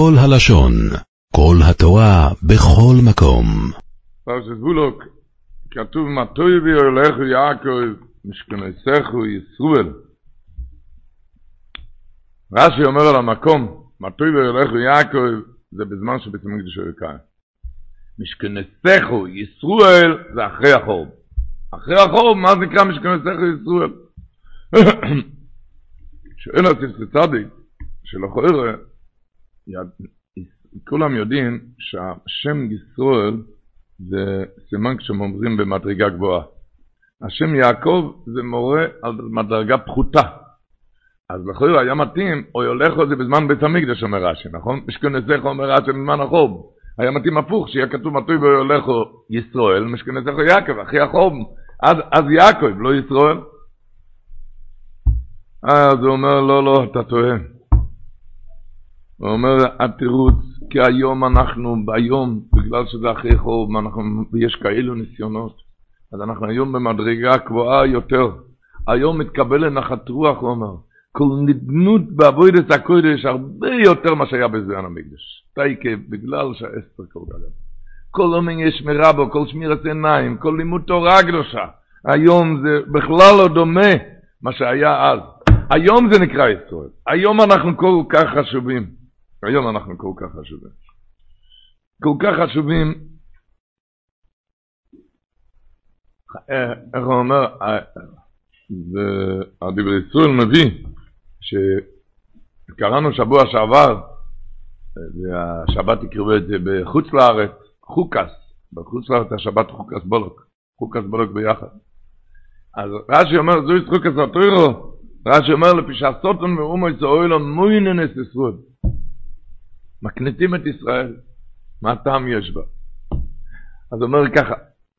כל הלשון, כל התורה, בכל מקום. פרשת בולוק, כתוב מטוי בי הולכו יעקב, משכנסכו ישראל. רש"י אומר על המקום, מטוי בי הולכו יעקב, זה בזמן המקדש הוא יקר. משכנסכו ישראל זה אחרי החורב. אחרי החורב, מה זה נקרא משכנסכו ישראל? שואל הציץ לצדיק, שלכאורה, כולם יודעים שהשם ישראל זה סימן כשהם אומרים במדרגה גבוהה. השם יעקב זה מורה על מדרגה פחותה. אז לכאורה היה מתאים, או יולכו זה בזמן בית המקדש אומר רש"י, נכון? משכנזך אומר רש"י בזמן החוב. היה מתאים הפוך, שיהיה כתוב מטוי ויולכו ישראל, משכנזך יעקב, אחי החוב. אז, אז יעקב, לא ישראל. אז הוא אומר, לא, לא, אתה טועה. הוא אומר, התירוץ, כי היום אנחנו, ביום, בגלל שזה אחרי חוב, ויש כאלו ניסיונות, אז אנחנו היום במדרגה קבועה יותר. היום מתקבל לנחת רוח, הוא אומר, כל נדנות בעבודת הקודש הרבה יותר מה שהיה בזמן המקדש. תייקה, בגלל שהאסתר כל גדול. כל אומן יש מרבו, כל שמירת עיניים, כל לימוד תורה קדושה. היום זה בכלל לא דומה מה שהיה אז. היום זה נקרא ישראל. היום אנחנו כל כך חשובים. היום אנחנו כל כך חשובים. כל כך חשובים, איך הוא אומר, והדיבר ישראל מביא, שקראנו שבוע שעבר, והשבת יקראו את זה בחוץ לארץ, חוקס, בחוץ לארץ השבת חוקס בולוק, חוקס בולוק ביחד. אז רש"י אומר, זוהי חוקס הטוירו, רש"י אומר לפי שהסוטון ואומו יצאו לו מויננס ישראל. מקניטים את ישראל. מה הטעם יש בה? אז אומר ככה,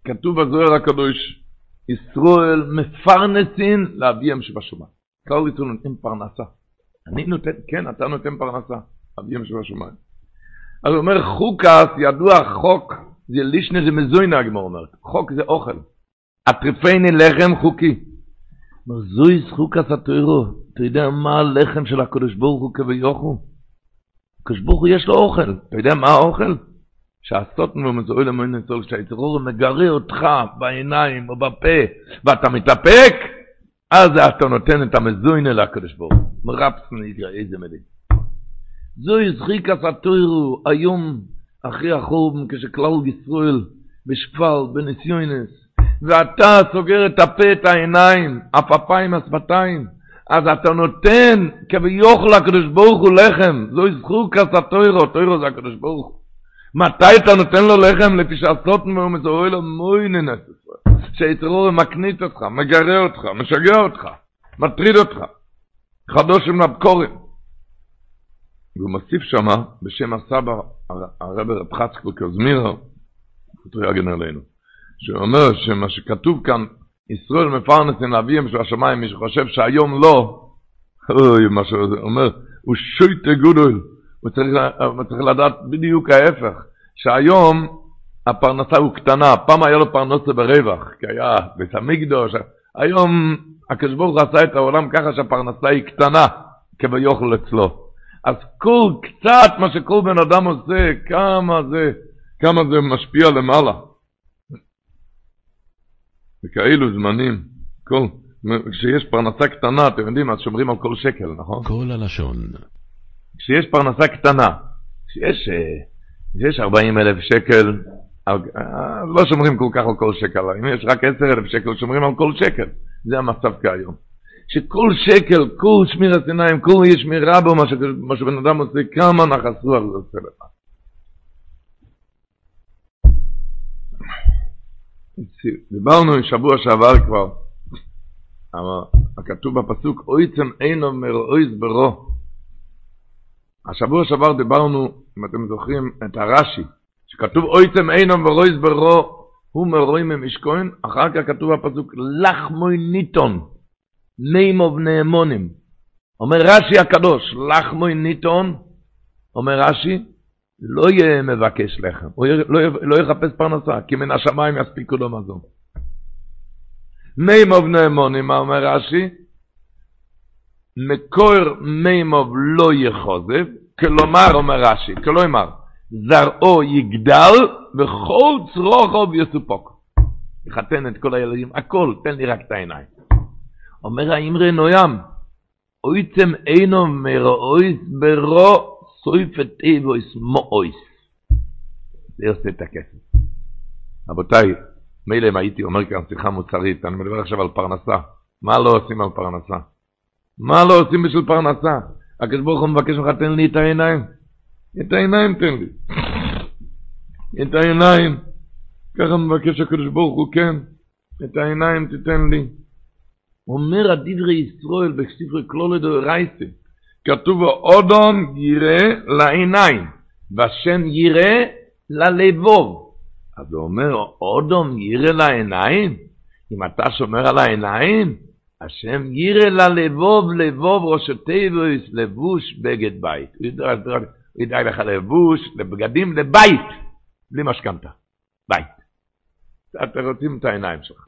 כתוב בזוהר הקדוש, ישראל מפרנסין לאביהם שבשמיים. כלל יצאו נותנים פרנסה. אני נותן, כן, אתה נותן פרנסה, אביהם שבשמיים. אז הוא אומר, חוקס, ידוע חוק, זה לישנה, זה מזוינה, הגמור אומר. חוק זה אוכל. הטריפייני לחם חוקי. אומר, זוהי חוקס התוירו. אתה יודע מה הלחם של הקדוש ברוך הוא כביוכו? הוא יש לו אוכל. אתה יודע מה האוכל? שהסוטן ומזוהי למוין נצול, שהיצרור מגרה אותך בעיניים או בפה, ואתה מתאפק, אז אתה נותן את המזוין אל הקדוש ברוך הוא. מרפסן יגרע איזה מילים. זוהי זחיקס התוירו, היום אחרי החורבן, כשכלל ישראל בשפל, בניסיונס, ואתה סוגר את הפה, את העיניים, הפפיים, השפתיים, אז אתה נותן כביוכל הקדוש ברוך הוא לחם, זוהי זחוקס התוירו, תוירו זה הקדוש ברוך הוא. מתי אתה נותן לו לחם? לפי שעשות והוא מזוהה לו מוי ננס ישראל. שיצרור מקנית אותך, מגרה אותך, משגע אותך, מטריד אותך. חדוש עם לבקורים. והוא מוסיף שמה, בשם הסבא, הרב רב חצקו קוזמירו, אותו יגן עלינו, שאומר שמה שכתוב כאן, ישראל מפרנסים לאביהם של השמיים, מי שחושב שהיום לא, אוי, מה שהוא אומר, הוא שויטה גודל, הוא צריך, הוא צריך לדעת בדיוק ההפך, שהיום הפרנסה הוא קטנה, פעם היה לו פרנסה ברווח, כי היה בית המקדוש, היום הקדוש ברוך עשה את העולם ככה שהפרנסה היא קטנה, כביוכל אצלו. אז כל קצת מה שכל בן אדם עושה, כמה זה, כמה זה משפיע למעלה. וכאילו זמנים, כל, כשיש פרנסה קטנה, אתם יודעים, אז שומרים על כל שקל, נכון? כל הלשון. כשיש פרנסה קטנה, כשיש, כשיש 40 אלף שקל, לא שומרים כל כך על כל שקל, אם יש רק 10 אלף שקל, שומרים על כל שקל. זה המצב כהיום. שכל שקל, כל שמירת עיניים, כל יש שמירה בו, מה שבן אדם עושה, כמה נחס רוח זה עושה לך. דיברנו שבוע שעבר כבר, הכתוב בפסוק, אויצם אינו מרואיז ברו. השבוע שעבר דיברנו, אם אתם זוכרים, את הרש"י, שכתוב אויצם אינו מרואיז ברו, הוא מרואי ממשכוין, אחר כך כתוב בפסוק, לחמוי ניטון, מימוב נאמונים. אומר רש"י הקדוש, לחמוי ניטון, אומר רש"י, לא יהיה מבקש לחם, לא, לא יחפש פרנסה, כי מן השמיים יספיקו לו מזון. מימוב נאמונים, מה אומר רש"י? מקור מימוב לא יחוזב, כלומר, אומר רש"י, כלומר, זרעו יגדל וכל צרוכו ויסופוק. יחתן את כל הילדים, הכל, תן לי רק את העיניים. אומר האמרי נוים, אויצם אינו מרואיס ברו סויפת איבויס מואויס. זה עושה את הכסף. רבותיי, מילא אם הייתי אומר כאן שיחה מוצרית, אני מדבר עכשיו על פרנסה. מה לא עושים על פרנסה? מה לא עושים בשביל פרנסה? הקדוש ברוך הוא מבקש ממך, תן לי את העיניים. את העיניים תן לי. את העיניים. ככה מבקש הקדוש ברוך הוא, כן. את העיניים תיתן לי. אומר הדברי ישראל בספרי כלולי דאורייסה, כתוב אודום ירא לעיניים, והשם ירא ללבוב. אז הוא אומר, אודום ירא לעיניים? אם אתה שומר על העיניים, השם ירא ללבוב, לבוב ראש הטבעוס, לבוש בגד בית. הוא ידאג לך לבוש, לבגדים, לבית, בלי משכנתה. בית. אתם רוצים את העיניים שלך.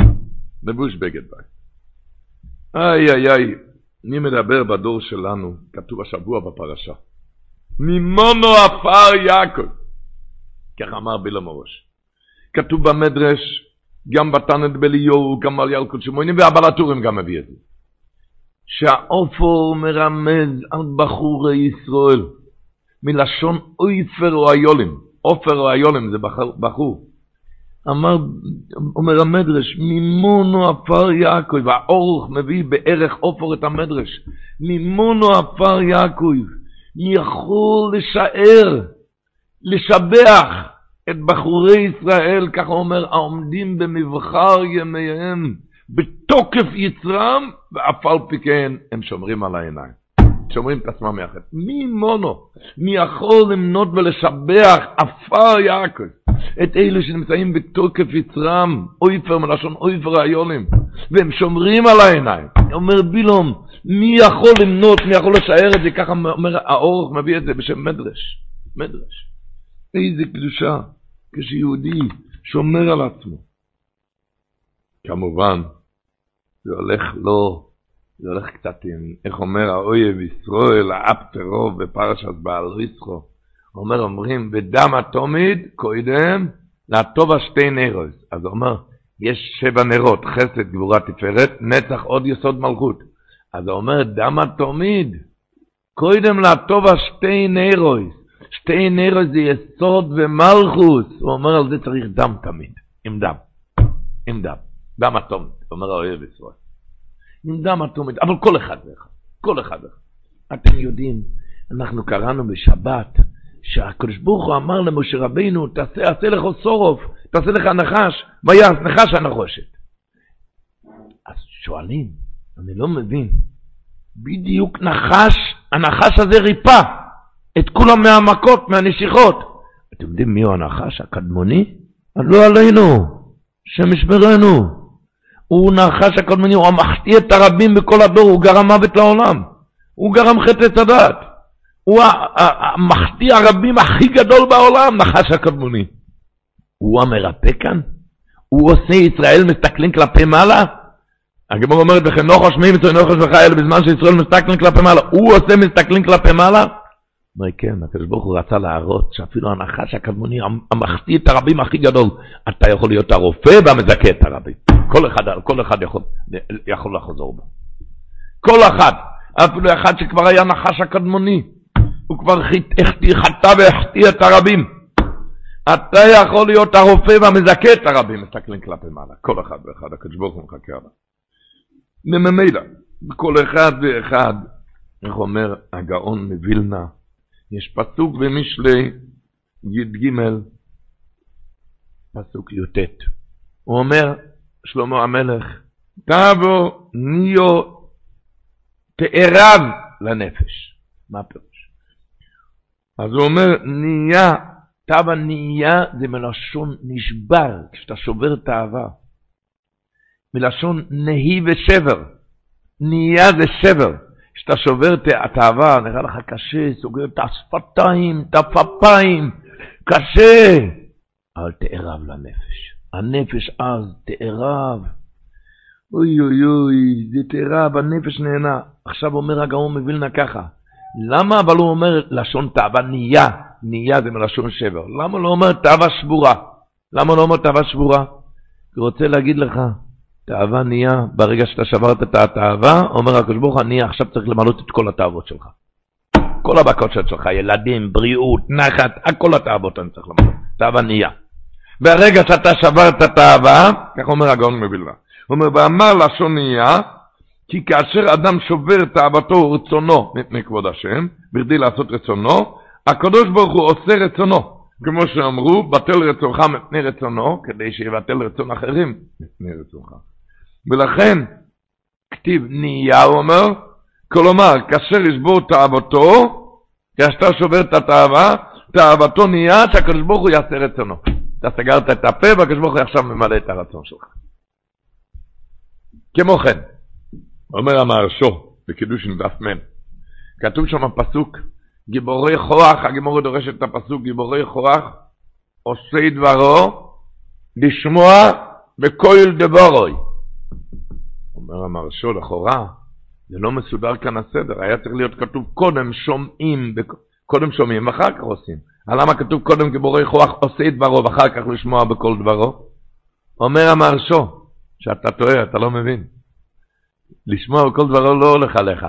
לבוש בגד בית. איי איי איי, אני מדבר בדור שלנו, כתוב השבוע בפרשה. ממונו עפר יעקב. כך אמר בילום הראש. כתוב במדרש, גם בתנת בליאור, גם על ילקוט שמונים, והבלטורים גם מביא את זה. שהאופור מרמז על בחורי ישראל, מלשון אויפר או איולים. אופר או איולים זה בחור. אמר, אומר המדרש, ממונו עפר יעקב, האורך מביא בערך אופור את המדרש, ממונו עפר יעקב, יכול לשער, לשבח את בחורי ישראל, ככה אומר, העומדים במבחר ימיהם, בתוקף יצרם, ואף על פי כן הם שומרים על העיניים. שומרים את עצמם יחד. מי מונו? מי יכול למנות ולשבח עפר יעקב? את אלו שנמצאים בתוקף יצרם, אויפר מלשון אויפר היולים, והם שומרים על העיניים. אומר בילום, מי יכול למנות, מי יכול לשער את זה, ככה אומר האורך מביא את זה בשם מדרש. מדרש. איזה קדושה, כשיהודי שומר על עצמו. כמובן, זה הולך לא, זה הולך קצת עם, איך אומר האויב ישראל, האפטרו בפרשת בעל ריסחו. אומר, אומרים, בדם התומיד, קוידם, לטוב השתי נרות. אז הוא אומר, יש שבע נרות, חסד, גבורה, תפארת, נצח, עוד יסוד מלכות. אז הוא אומר, דם התומיד, קוידם לטוב השתי נרות. שתי נרות זה יסוד ומלכות. הוא אומר, על זה צריך דם תמיד, עם דם, עם דם, דם התומיד, אומר האוהב ישראל. עם דם התומיד, אבל כל אחד ואחד, כל אחד ואחד. אתם יודעים, אנחנו קראנו בשבת, שהקדוש ברוך הוא אמר למשה רבינו, תעשה, תעשה לך סורוף, תעשה לך נחש, מה יעש נחש הנחושת. אז שואלים, אני לא מבין, בדיוק נחש, הנחש הזה ריפא את כולם מהמכות, מהנשיכות. אתם יודעים מי הוא הנחש הקדמוני? לא עלינו, שם ישמרנו. הוא נחש הקדמוני, הוא המחטיא את הרבים בכל הדור, הוא גרם מוות לעולם. הוא גרם חטא את הדת. הוא המחטיא הרבים הכי גדול בעולם, נחש הקדמוני. הוא המרפא כאן? הוא עושה ישראל מסתכלים כלפי מעלה? הגמור אומרת לכם, נוחש מי מצוי נוחש וחייל בזמן שישראל מסתכלים כלפי מעלה. הוא עושה מסתכלים כלפי מעלה? אומר, כן, הקדוש ברוך הוא רצה להראות שאפילו הנחש הקדמוני, המחטיא את הרבים הכי גדול, אתה יכול להיות הרופא והמזכה את הרבים. כל אחד, כל אחד יכול, יכול לחזור בו. כל אחד, אפילו אחד שכבר היה נחש הקדמוני. הוא כבר חטא והחטיא את הרבים. אתה יכול להיות הרופא והמזכה את הרבים, מסתכלים כלפי מעלה, כל אחד ואחד, הקדוש ברוך הוא מחכה עליו. ממילא, כל אחד ואחד, איך אומר הגאון מווילנה, יש פסוק במשלי י"ג, פסוק י"ט. הוא אומר, שלמה המלך, תבוא ניו תארב לנפש. מה פירוש? אז הוא אומר, נהיה, תו הנהיה זה מלשון נשבר, כשאתה שובר את האהבה. מלשון נהי ושבר. נהיה זה שבר. כשאתה שובר את האהבה, נראה לך קשה, סוגר את השפתיים, את הפפיים, קשה. אבל תארב לנפש. הנפש אז תארב. אוי אוי אוי, זה תארב, הנפש נהנה. עכשיו אומר הגאון מווילנה ככה, למה אבל הוא אומר לשון תאווה נהיה, נהיה זה מלשון שבר, למה לא אומר תאווה שבורה? למה לא אומר תאווה שבורה? הוא רוצה להגיד לך, תאווה נהיה, ברגע שאתה שברת את התאווה, אומר הקדוש ברוך הוא, אני עכשיו צריך למלות את כל התאוות שלך. כל הבקשות שלך, ילדים, בריאות, נחת, הכל התאוות אני צריך למלות. תאווה נהיה. ברגע שאתה שברת את האהבה, כך אומר הגאון מבילבה, הוא אומר, ואמר לשון נהיה, כי כאשר אדם שובר את אהבתו ורצונו מפני כבוד השם, בכדי לעשות רצונו, הקדוש ברוך הוא עושה רצונו. כמו שאמרו, בטל רצונך מפני רצונו, כדי שיבטל רצון אחרים מפני רצונך. ולכן, כתיב נהיה, הוא אומר, כלומר, כאשר ישבור תאוותו, כשאתה שובר את התאווה, תאוותו נהיה שהקדוש ברוך הוא יעשה רצונו. אתה סגרת את הפה והקדוש ברוך הוא עכשיו ממלא את הרצון שלך. כמו כן, אומר המהרשו בקידוש עם דף מ', כתוב שם פסוק, גיבורי כוח, הגימורי דורש את הפסוק, גיבורי כוח, עושי דברו, לשמוע בכל דבורוי. אומר המהרשו, לכאורה, זה לא מסודר כאן הסדר, היה צריך להיות כתוב קודם שומעים, קודם שומעים ואחר כך עושים. למה כתוב קודם גיבורי כוח עושה את דברו ואחר כך לשמוע בכל דברו? אומר המהרשו, שאתה טועה, אתה לא מבין. לשמוע בכל דברו לא הולך עליך.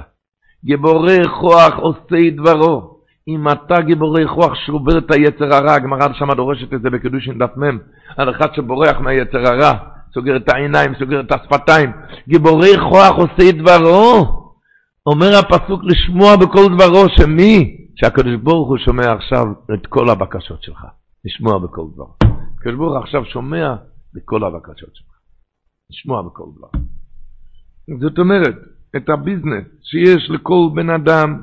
גיבורי כוח עושה את דברו. אם אתה גיבורי כוח שובר את היצר הרע, הגמרא שמה דורשת את זה בקידושין דף מ', על אחד שבורח מהיצר הרע, סוגר את העיניים, סוגר את השפתיים. גיבורי כוח עושה את דברו. אומר הפסוק לשמוע בכל דברו, שמי? שהקדוש ברוך הוא שומע עכשיו את כל הבקשות שלך, לשמוע בכל דבר. הקדוש ברוך הוא עכשיו שומע בכל הבקשות שלך, לשמוע בכל דבר. זאת אומרת, את הביזנס שיש לכל בן אדם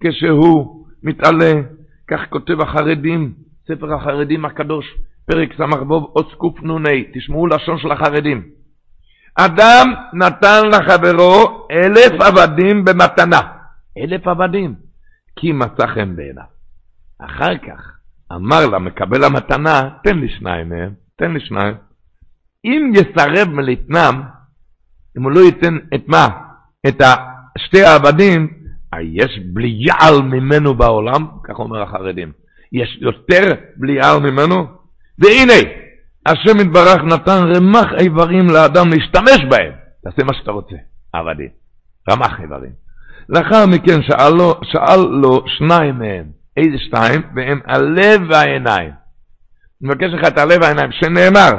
כשהוא מתעלה, כך כותב החרדים, ספר החרדים הקדוש, פרק ס"ב, עוס קנ"ה, תשמעו לשון של החרדים. אדם נתן לחברו אלף עבדים במתנה. אלף עבדים. כי מצא חן בעיניו. אחר כך אמר לה מקבל המתנה, תן לי שניים מהם, תן לי שניים. אם יסרב מלתנם, אם הוא לא ייתן את מה? את שתי העבדים, יש בליעל ממנו בעולם, כך אומר החרדים. יש יותר בליעל ממנו, והנה, השם יתברך נתן רמח איברים לאדם להשתמש בהם. תעשה מה שאתה רוצה, עבדים. רמח איברים. לאחר מכן שאל לו, שאל לו שניים מהם, איזה שניים? והם הלב והעיניים. אני מבקש לך את הלב והעיניים, שנאמר,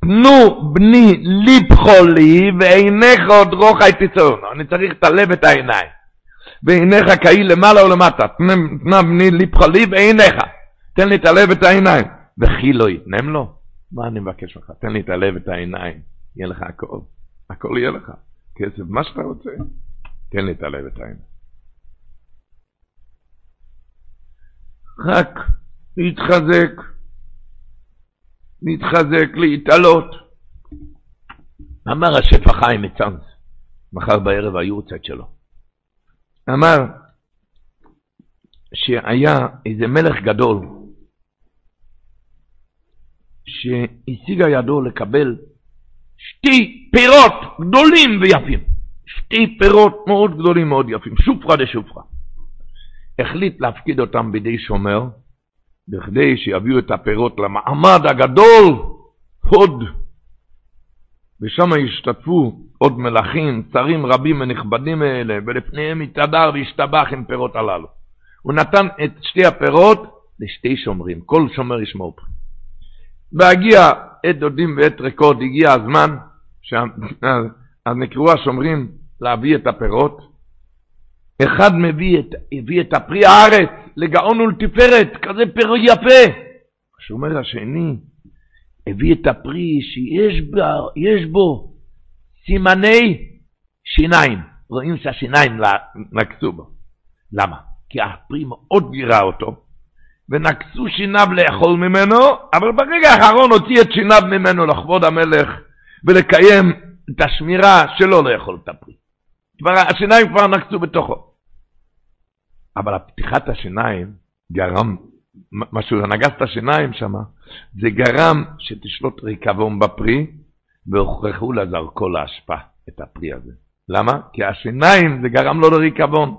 תנו בני ליבכו לי ועיניך עוד רוחי תצאו. אני צריך את הלב ואת העיניים. ועיניך כאי למעלה או למטה, תנה בני ליבכו לי ועיניך. תן לי את הלב ואת העיניים. וכי לא יתנם לו? מה אני מבקש ממך? תן לי את הלב ואת העיניים. יהיה לך הכל. הכל יהיה לך. כסף, מה שאתה רוצה. תן לי את הלב ואת העין. רק להתחזק, להתחזק, להתעלות. אמר השפע חיים מצאנס, מחר בערב היורצייט שלו. אמר שהיה איזה מלך גדול שהשיג ידו לקבל שתי פירות גדולים ויפים. שתי פירות מאוד גדולים, מאוד יפים, שופרה דשופרה. החליט להפקיד אותם בידי שומר, בכדי שיביאו את הפירות למעמד הגדול, הוד. ושם השתתפו עוד מלכים, שרים רבים ונכבדים האלה, ולפניהם התהדר והשתבח עם פירות הללו. הוא נתן את שתי הפירות לשתי שומרים, כל שומר ישמור פרי. בהגיע עת דודים ועת ריקות, הגיע הזמן, אז נקראו השומרים להביא את הפירות. אחד מביא את, הביא את הפרי הארץ לגאון ולתפארת, כזה פרי יפה. השומר השני הביא את הפרי שיש בו, בו סימני שיניים. רואים שהשיניים נקצו בו. למה? כי הפרי מאוד גירה אותו, ונקצו שיניו לאכול ממנו, אבל ברגע האחרון הוציא את שיניו ממנו לכבוד המלך ולקיים את השמירה שלא לאכול את הפרי. כבר, השיניים כבר נקצו בתוכו. אבל הפתיחת השיניים גרם, משהו, נגס את השיניים שם, זה גרם שתשלוט ריקבון בפרי, והוכרחו לזרקו לאשפה את הפרי הזה. למה? כי השיניים זה גרם לו לריקבון.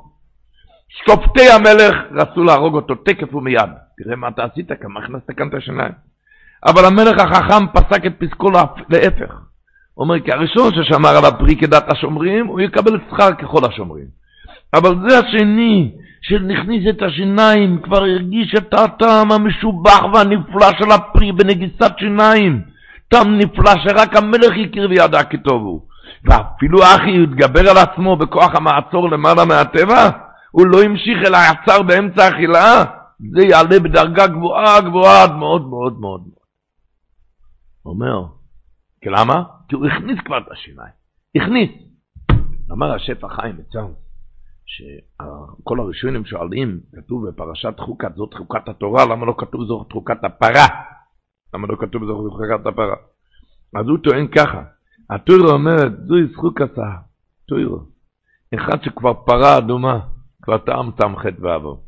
שופטי המלך רצו להרוג אותו תקף ומיד. תראה מה אתה עשית כמה הכנסת כאן את השיניים. אבל המלך החכם פסק את פסקו להפך. הוא אומר, כי הראשון ששמר על הפרי כדת השומרים, הוא יקבל שכר ככל השומרים. אבל זה השני, שנכניס את השיניים, כבר הרגיש את הטעם המשובח והנפלא של הפרי בנגיסת שיניים. טעם נפלא שרק המלך הכיר וידע כי טוב הוא. ואפילו אחי התגבר על עצמו בכוח המעצור למעלה מהטבע, הוא לא המשיך אלא עצר באמצע האכילה, זה יעלה בדרגה גבוהה גבוהה עד מאוד מאוד מאוד. אומר, למה? כי הוא הכניס כבר את השיניים, הכניס. אמר השפע חיים בצה"ל, שכל הראשונים שואלים, כתוב בפרשת חוקת, זאת חוקת התורה, למה לא כתוב זאת חוקת הפרה? למה לא כתוב זאת חוקת הפרה? אז הוא טוען ככה, התורה אומרת, זוהי זכוקתה, תוירו. אחד שכבר פרה אדומה, כבר טעם טעם חטא ועבור.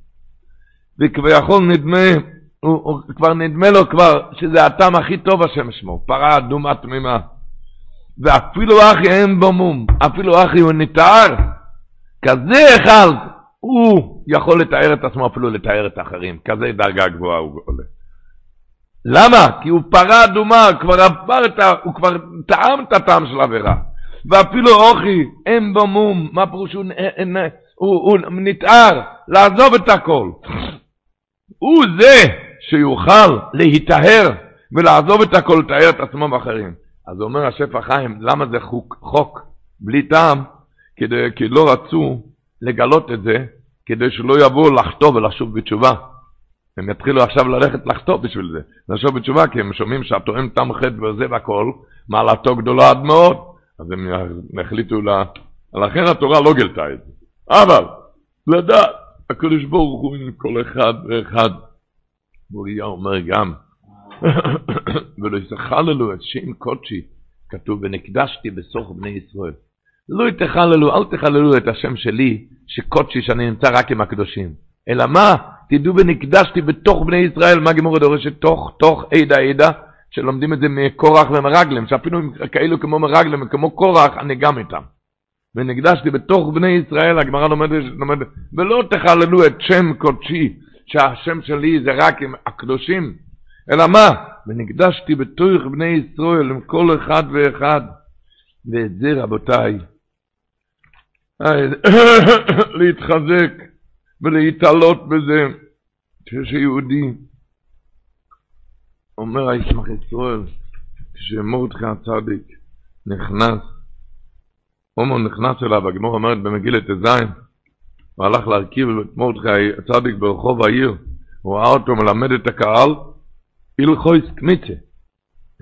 וכביכול נדמה, הוא, הוא, כבר נדמה לו כבר שזה הטעם הכי טוב השם שמו, פרה אדומה תמימה. ואפילו אחי אין בו מום, אפילו אחי הוא נתאר, כזה אחד, הוא יכול לתאר את עצמו, אפילו לתאר את האחרים, כזה דרגה גבוהה הוא עולה. למה? כי הוא פרה אדומה, כבר עבר את ה... הוא כבר טעם את הטעם של העבירה. ואפילו אוכי, אין בו מום, מה פירוש הוא, הוא, הוא נתאר, לעזוב את הכל. הוא זה שיוכל להיטהר ולעזוב את הכל, לתאר את עצמו באחרים. אז אומר השפע חיים, למה זה חוק, חוק בלי טעם? כדי, כי לא רצו לגלות את זה, כדי שלא יבואו לחטוא ולשוב בתשובה. הם יתחילו עכשיו ללכת לחטוא בשביל זה, לשוב בתשובה, כי הם שומעים שהתואם תם חטא וזה והכל, מעלתו גדולה עד מאוד, אז הם החליטו לה... לכן התורה לא גילתה את זה. אבל, לדעת, הקדוש ברוך הוא עם כל אחד ואחד, היה אומר גם, ולא יסחללו את שם קודשי, כתוב, ונקדשתי בסוך בני ישראל. לא תחללו, אל תחללו את השם שלי, שקודשי, שאני נמצא רק עם הקדושים. אלא מה? תדעו ונקדשתי בתוך בני ישראל, מה גמור דורשת? תוך, תוך עדה עדה, שלומדים את זה מקורח ומרגלם, שאפילו כאלו כמו מרגלם וכמו קורח, אני גם איתם. ונקדשתי בתוך בני ישראל, הגמרא לומדת, לומד, ולא תחללו את שם קודשי, שהשם שלי זה רק עם הקדושים, אלא מה? ונקדשתי בתוך בני ישראל עם כל אחד ואחד. ואת זה רבותיי, להתחזק ולהתעלות בזה, כשיהודי אומר הישמח ישראל, כשמורדכי הצדיק נכנס, הומו נכנס אליו, הגמור אומרת במגילת ט"ז, הוא הלך להרכיב את מורדכי הצדיק ברחוב העיר, הוא ראה אותו מלמד את הקהל, הלכויס קמיצה,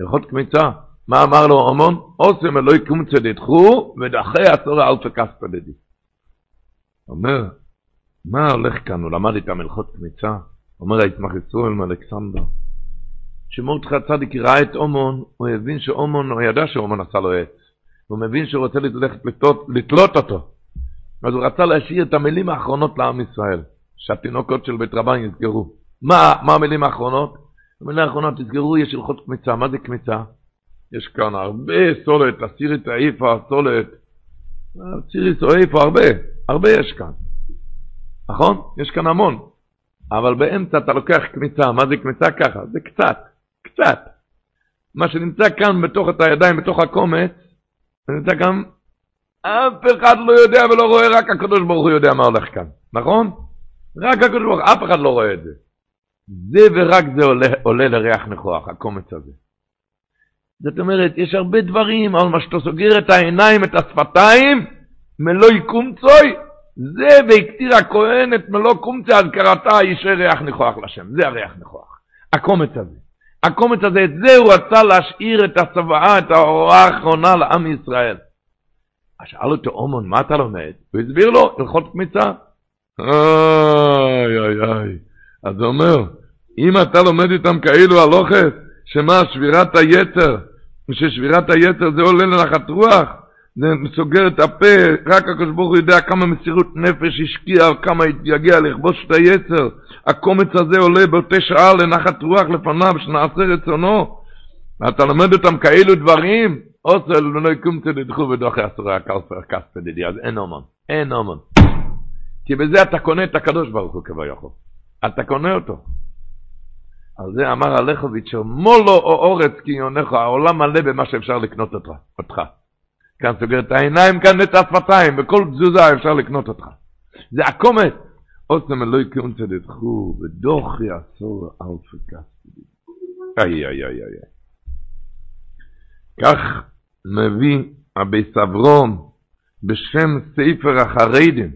הלכות קמיצה. מה אמר לו הומון? אוסם אלוהי קומצה דתחו, ודחי הצורה אלפא כספא דדי. אומר, מה הולך כאן? הוא למד איתם הלכות קמיצה. אומר היצמח ישראל מאלכסנדר. כשמורדכי הצדיק ראה את אומון, הוא הבין שאומון, הוא ידע שאומון עשה לו עץ. הוא מבין שהוא רוצה ללכת לתלות, לתלות אותו. אז הוא רצה להשאיר את המילים האחרונות לעם ישראל, שהתינוקות של בית רבן יסגרו. מה, מה המילים האחרונות? המילים האחרונות, תסגרו, יש הלכות קמיצה. מה זה קמיצה? יש כאן הרבה סולת, הסירית העיפה, הסולת, הסירית העיפה, הרבה, הרבה יש כאן. נכון? יש כאן המון. אבל באמצע אתה לוקח קמיצה, מה זה קמיצה ככה? זה קצת, קצת. מה שנמצא כאן בתוך את הידיים, בתוך הקומץ, נמצא גם, אף אחד לא יודע ולא רואה, רק הקדוש ברוך הוא יודע מה הולך כאן, נכון? רק הקדוש ברוך הוא, אף אחד לא רואה את זה. זה ורק זה עולה, עולה לריח נכוח, הקומץ הזה. זאת אומרת, יש הרבה דברים, אבל מה שאתה סוגר את העיניים, את השפתיים, מלוא יקום צוי, זה והקטיר הכהן את מלוא קומצי, אז קראתה ישרי ריח ניחוח לשם, זה הריח ניחוח, הקומץ הזה. הקומץ הזה, את זה הוא רצה להשאיר את הצוואה, את ההוראה האחרונה לעם ישראל. אז שאל אותו אומון, מה אתה לומד? הוא הסביר לו, הלכות קמיצה. איי איי איי. אז הוא אומר, אם אתה לומד איתם כאילו הלוכת, שמה שבירת היצר, ששבירת היצר זה עולה לנחת רוח, סוגר את הפה, רק הקדוש ברוך הוא יודע כמה מסירות נפש השקיע, כמה יגיע לכבוש את היצר. הקומץ הזה עולה באותה שעה לנחת רוח לפניו, שנעשה רצונו. ואתה לומד אותם כאלו דברים, עושה לא יקום תדחו ודוחי עשרה כספי דידי, אז אין אומן, אין אומן. כי בזה אתה קונה את הקדוש ברוך הוא כביכול. אתה קונה אותו. על זה אמר הלכוביץ', מולו או אורץ כי יונך, העולם מלא במה שאפשר לקנות אותך. כאן סוגר את העיניים, כאן את השפתיים, בכל תזוזה אפשר לקנות אותך. זה הקומץ. אוסם אלוהי קונצה דתחו, ודוח יעשור כספי. איי איי איי איי. כך מביא אבי סברום בשם ספר החרדים,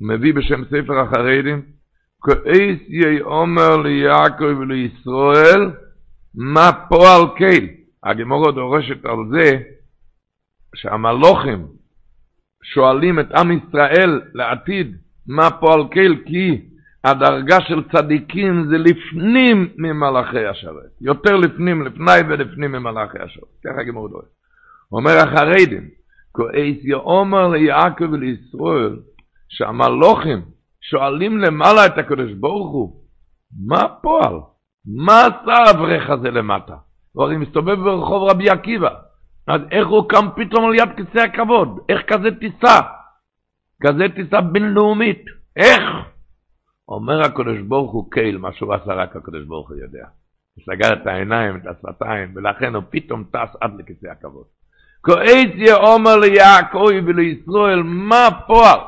מביא בשם ספר החרדים, כאיס יהיה אומר ליעקב ולישראל, מה פועל קייל. הגמורה דורשת על זה שהמלוכים שואלים את עם ישראל לעתיד, מה פועל קייל, כי הדרגה של צדיקים זה לפנים ממלאכי השרת. יותר לפנים, לפני ולפנים ממלאכי השרת. ככה גמור דורש. אומר החרדים, כאיס יאמר ליעקב ולישראל, שהמלוכים שואלים למעלה את הקדוש ברוך הוא, מה פועל? מה עשה האברך הזה למטה? הוא הרי מסתובב ברחוב רבי עקיבא, אז איך הוא קם פתאום על יד כיסא הכבוד? איך כזה טיסה? כזה טיסה בינלאומית, איך? אומר הקדוש ברוך הוא קייל, מה שהוא עשה רק הקדוש ברוך הוא יודע. הוא סגר את העיניים, את השפתיים, ולכן הוא פתאום טס עד לכיסא הכבוד. כאיציה אומר ליעקב ולישראל, מה פועל?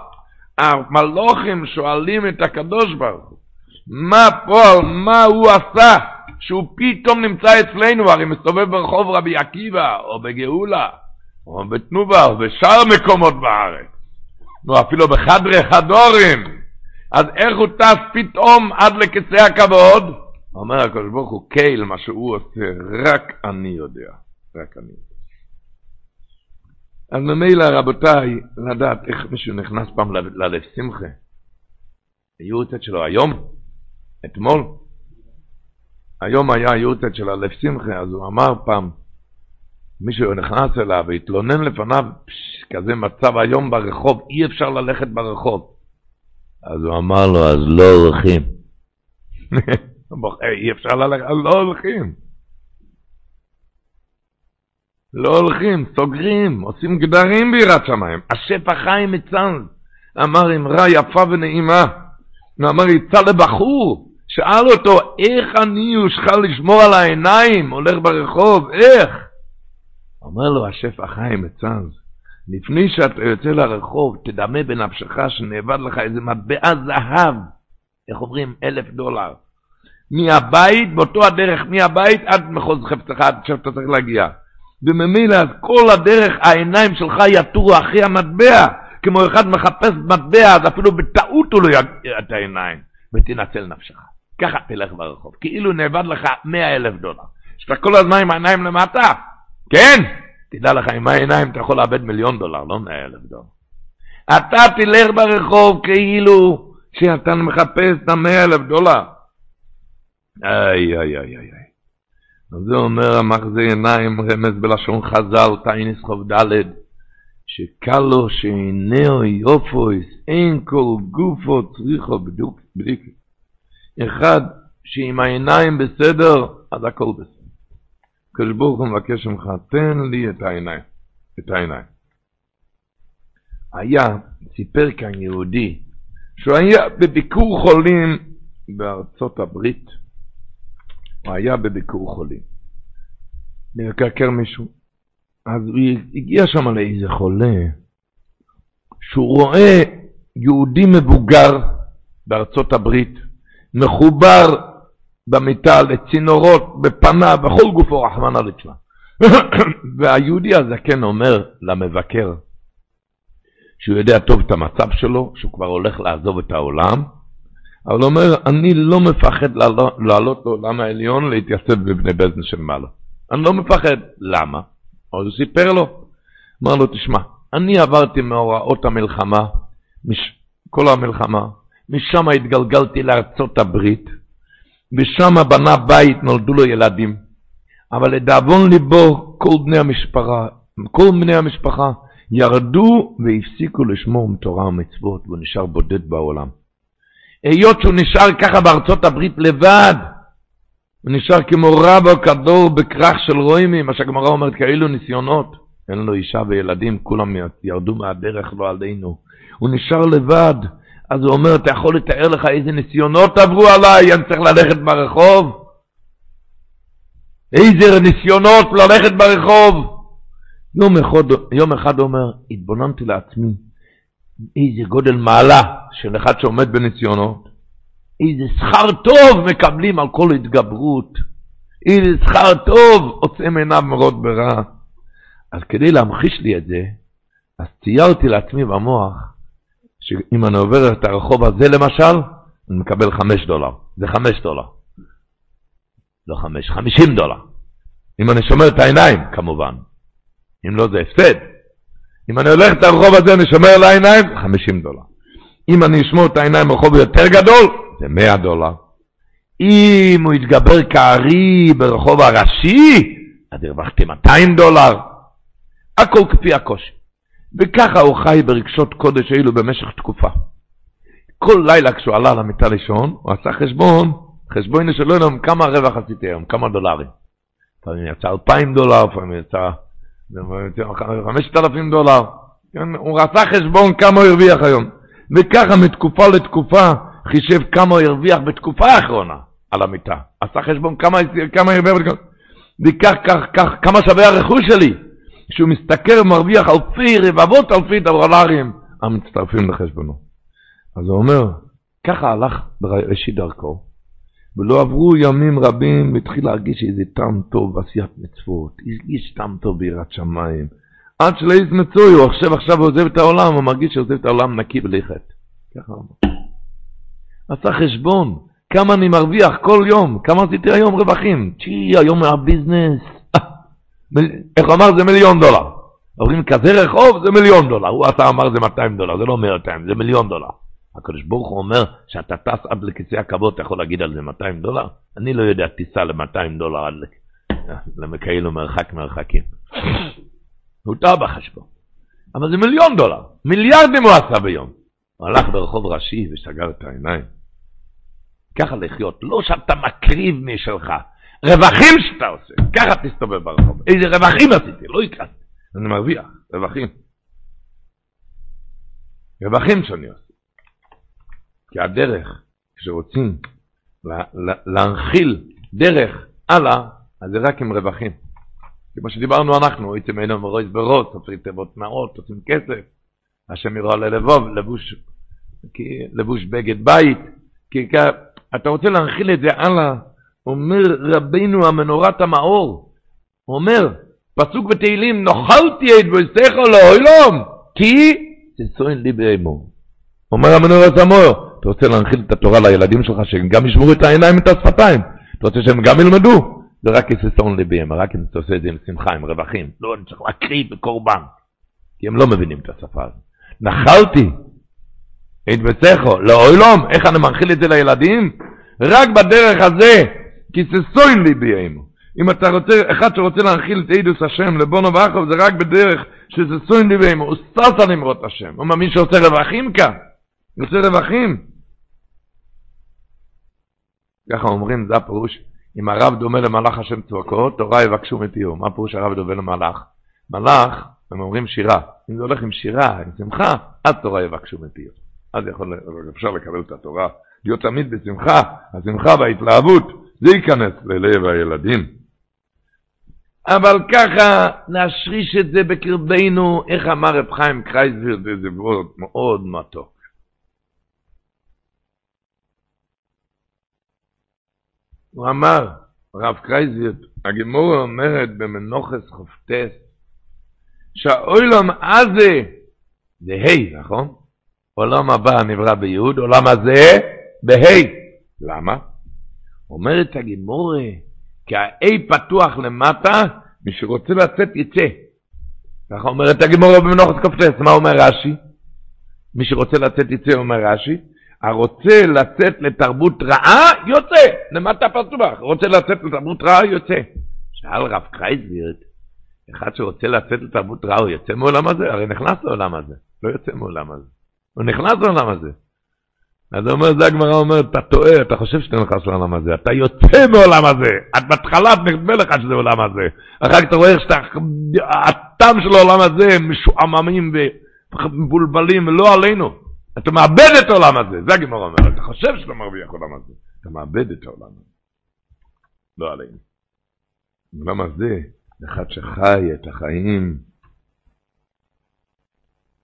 המלוכים שואלים את הקדוש ברוך הוא, מה פועל, מה הוא עשה, שהוא פתאום נמצא אצלנו, הרי מסתובב ברחוב רבי עקיבא, או בגאולה, או בתנובה, או בשאר מקומות בארץ, או אפילו בחדרי חדורים, אז איך הוא טס פתאום עד לכיסא הכבוד? אומר הקדוש ברוך הוא, קייל, מה שהוא עושה, רק אני יודע, רק אני יודע. אז ממילא, רבותיי, לדעת איך מישהו נכנס פעם ללב שמחה. היורצת שלו היום, אתמול, היום היה היורצת של הלב שמחה, אז הוא אמר פעם, מישהו נכנס אליו והתלונן לפניו, פש, כזה מצב היום ברחוב, אי אפשר ללכת ברחוב. אז הוא אמר לו, אז לא הולכים. אי אפשר ללכת, אז לא הולכים. לא הולכים, סוגרים, עושים גדרים ביראת שמיים. השפע חיים מצל, אמר אמרה יפה ונעימה. אמר, יצא לבחור, שאל אותו, איך אני אוכל לשמור על העיניים, הולך ברחוב, איך? אומר לו השפע חיים מצל, לפני שאתה יוצא לרחוב, תדמה בנפשך שנאבד לך איזה מטבע זהב, איך אומרים? אלף דולר. מהבית, באותו הדרך, מהבית עד מחוז חפצך, עד שאתה צריך להגיע. וממילא אז כל הדרך העיניים שלך יטורו אחרי המטבע, כמו אחד מחפש מטבע, אז אפילו בטעות הוא לא יגיע את העיניים, ותנצל נפשך. ככה תלך ברחוב, כאילו נאבד לך מאה אלף דולר. שאתה כל הזמן עם העיניים למטה, כן, תדע לך, עם העיניים אתה יכול לאבד מיליון דולר, לא מאה אלף דולר. אתה תלך ברחוב כאילו שאתה מחפש את המאה אלף דולר. איי, איי, איי, איי. אז זה אומר המחזה עיניים רמז בלשון חז"ל, תאינס חוב ד', שקל לו שעינהו יופויס, אין כל גופו צריכו בדיק. אחד, שאם העיניים בסדר, אז הכל בסדר. הקדוש ברוך הוא מבקש ממך, תן לי את העיניים, את העיניים. היה, סיפר כאן יהודי, שהוא היה בביקור חולים בארצות הברית, הוא היה בביקור חולים. לקרקר מישהו. אז הוא הגיע שם לאיזה חולה, שהוא רואה יהודי מבוגר בארצות הברית, מחובר במיטה לצינורות, בפניו, בכל גופו, רחמנא ליצלן. והיהודי הזקן אומר למבקר, שהוא יודע טוב את המצב שלו, שהוא כבר הולך לעזוב את העולם, אבל הוא אומר, אני לא מפחד לעלות, לעלות לעולם העליון להתייסד בבני בזן של מעלה. אני לא מפחד. למה? אז הוא סיפר לו. אמר לו, תשמע, אני עברתי מאורעות המלחמה, מש... כל המלחמה, משם התגלגלתי לארצות הברית, ושם בנה בית, נולדו לו ילדים. אבל לדאבון ליבו, כל בני המשפחה, כל בני המשפחה ירדו והפסיקו לשמור מתורה ומצוות, והוא נשאר בודד בעולם. היות שהוא נשאר ככה בארצות הברית לבד, הוא נשאר כמו רב הכדור בכרך של רוימי, מה שהגמרא אומרת, כאלו ניסיונות. אין לו אישה וילדים, כולם ירדו מהדרך, לא עלינו. הוא נשאר לבד. אז הוא אומר, אתה יכול לתאר לך איזה ניסיונות עברו עליי, אני צריך ללכת ברחוב? איזה ניסיונות ללכת ברחוב? יום אחד, יום אחד אומר, התבוננתי לעצמי, איזה גודל מעלה של אחד שעומד בניסיונות, איזה שכר טוב מקבלים על כל התגברות, איזה שכר טוב עוצם עיניו מרוד ברע. אז כדי להמחיש לי את זה, אז ציירתי לעצמי במוח, שאם אני עובר את הרחוב הזה למשל, אני מקבל חמש דולר. זה חמש דולר. לא חמש, חמישים דולר. אם אני שומר את העיניים, כמובן. אם לא, זה הפסד. אם אני הולך את הרחוב הזה, אני שומר על העיניים, 50 דולר. אם אני אשמור את העיניים ברחוב יותר גדול, זה 100 דולר. אם הוא יתגבר כארי ברחוב הראשי, אז הרווחתי 200 דולר. הכל כפי הקושי. וככה הוא חי ברגשות קודש אלו במשך תקופה. כל לילה כשהוא עלה למיטה לישון, הוא עשה חשבון, חשבון שלא יודע כמה רווח עשיתי היום, כמה דולרים. לפעמים יצא 2,000 דולר, לפעמים יצא 5,000 דולר. הוא עשה חשבון כמה הוא הרוויח היום. וככה מתקופה לתקופה חישב כמה הוא הרוויח בתקופה האחרונה על המיטה. עשה חשבון כמה, כמה הרוויח, וכך כך, כך, כמה שווה הרכוש שלי. כשהוא מסתכל ומרוויח אלפי, רבבות אלפי דולרים המצטרפים לחשבונו. אז הוא אומר, ככה הלך בראשית דרכו, ולא עברו ימים רבים, והתחיל להרגיש איזה טעם טוב בעשיית מצוות, הרגיש טעם טוב ביראת שמיים. עד שלאיז מצוי, הוא עכשיו עכשיו עוזב את העולם, הוא מרגיש שעוזב את העולם נקי בלי חטא. ככה אמר. עשה חשבון, כמה אני מרוויח כל יום, כמה עשיתי היום רווחים. צ'י, היום היה ביזנס. איך הוא אמר? זה מיליון דולר. אומרים כזה רחוב זה מיליון דולר, הוא עשה אמר זה 200 דולר, זה לא 200, זה מיליון דולר. הקדוש ברוך הוא אומר שאתה טס עד לכיסא הכבוד, אתה יכול להגיד על זה 200 דולר? אני לא יודע טיסה ל-200 דולר עד לכאילו מרחק מרחקים. הוא טעה בחשבון. אבל זה מיליון דולר, מיליארדים הוא עשה ביום. הוא הלך ברחוב ראשי וסגר את העיניים. ככה לחיות, לא שאתה מקריב משלך, רווחים שאתה עושה, ככה תסתובב ברחוב. איזה רווחים עשיתי, לא יקרתי, אני מרוויח, רווחים. רווחים שאני עושה. כי הדרך, כשרוצים להנחיל דרך הלאה, אז זה רק עם רווחים. כמו שדיברנו אנחנו, הייתם היינו מרויס ברוס, עופרי תיבות נאות, עושים כסף, השם יראה ללבוב, לבוש, לבוש בגד בית, כי אתה רוצה להנחיל את זה הלאה, אומר רבינו המנורת המאור, אומר, פסוק בתהילים, נאכלתי את בויסך לעולם, כי תצוין לי באמור. אומר המנורת המאור, אתה רוצה להנחיל את התורה לילדים שלך, שהם גם ישמרו את העיניים ואת השפתיים. אתה רוצה שהם גם ילמדו? זה רק כססון ליביהם, רק אם אתה עושה את זה עם שמחה, עם רווחים. לא, אני צריך להקריב בקורבן. כי הם לא מבינים את השפה הזאת. נחלתי את ביתךו לעולם, איך אני מנחיל את זה לילדים? רק בדרך הזה, כססון ליביהם. אם אתה רוצה, אחד שרוצה להנחיל את עדוס השם לבונו ואחוב, זה רק בדרך שזה סוין ליביהם, הוא סטרט על אמרות השם. הוא מאמין שעושה רווחים כאן, עושה רווחים. ככה אומרים, זה הפירוש, אם הרב דומה למלאך השם צבקות, תורה יבקשו מפיהו. מה פירוש הרב דומה למלאך? מלאך, הם אומרים שירה. אם זה הולך עם שירה, עם שמחה, אז תורה יבקשו מפיהו. אז יכול, אפשר לקבל את התורה, להיות תמיד בשמחה, השמחה וההתלהבות, זה ייכנס ללב הילדים. אבל ככה נשריש את זה בקרבנו, איך אמר רב חיים קרייזביר, זה מאוד מתוק. הוא אמר, הרב קרייזיאט, הגמורה אומרת במנוחס חופטס, שהעולם הזה זה ה', נכון? עולם הבא נברא ביהוד, עולם הזה בה'. למה? אומרת הגמורה, כי ה-A פתוח למטה, מי שרוצה לצאת יצא. ככה אומרת הגמורה במנוחס חופטס, מה אומר רש"י? מי שרוצה לצאת יצא, אומר רש"י, הרוצה לצאת לתרבות רעה, יוצא, למטה פתוח. רוצה לצאת לתרבות רעה, יוצא. שאל רב קרייזבירד, אחד שרוצה לצאת לתרבות רעה, הוא יוצא מעולם הזה? הרי נכנס לעולם הזה, לא יוצא מעולם הזה. הוא נכנס לעולם הזה. אז הוא אומר, זה הגמרא אומרת, אתה טועה, אתה חושב שאתה נכנס לעולם הזה, אתה יוצא מעולם הזה. את בהתחלה נדמה לך שזה עולם הזה. אחר כך אתה רואה שאתה, הטעם של העולם הזה משועממים מבולבלים ולא עלינו. אתה מאבד את העולם הזה, זה הגמרא אומר, אתה חושב שאתה מרוויח עולם הזה, אתה מאבד את העולם הזה. לא עלינו. למה זה? אחד שחי את החיים.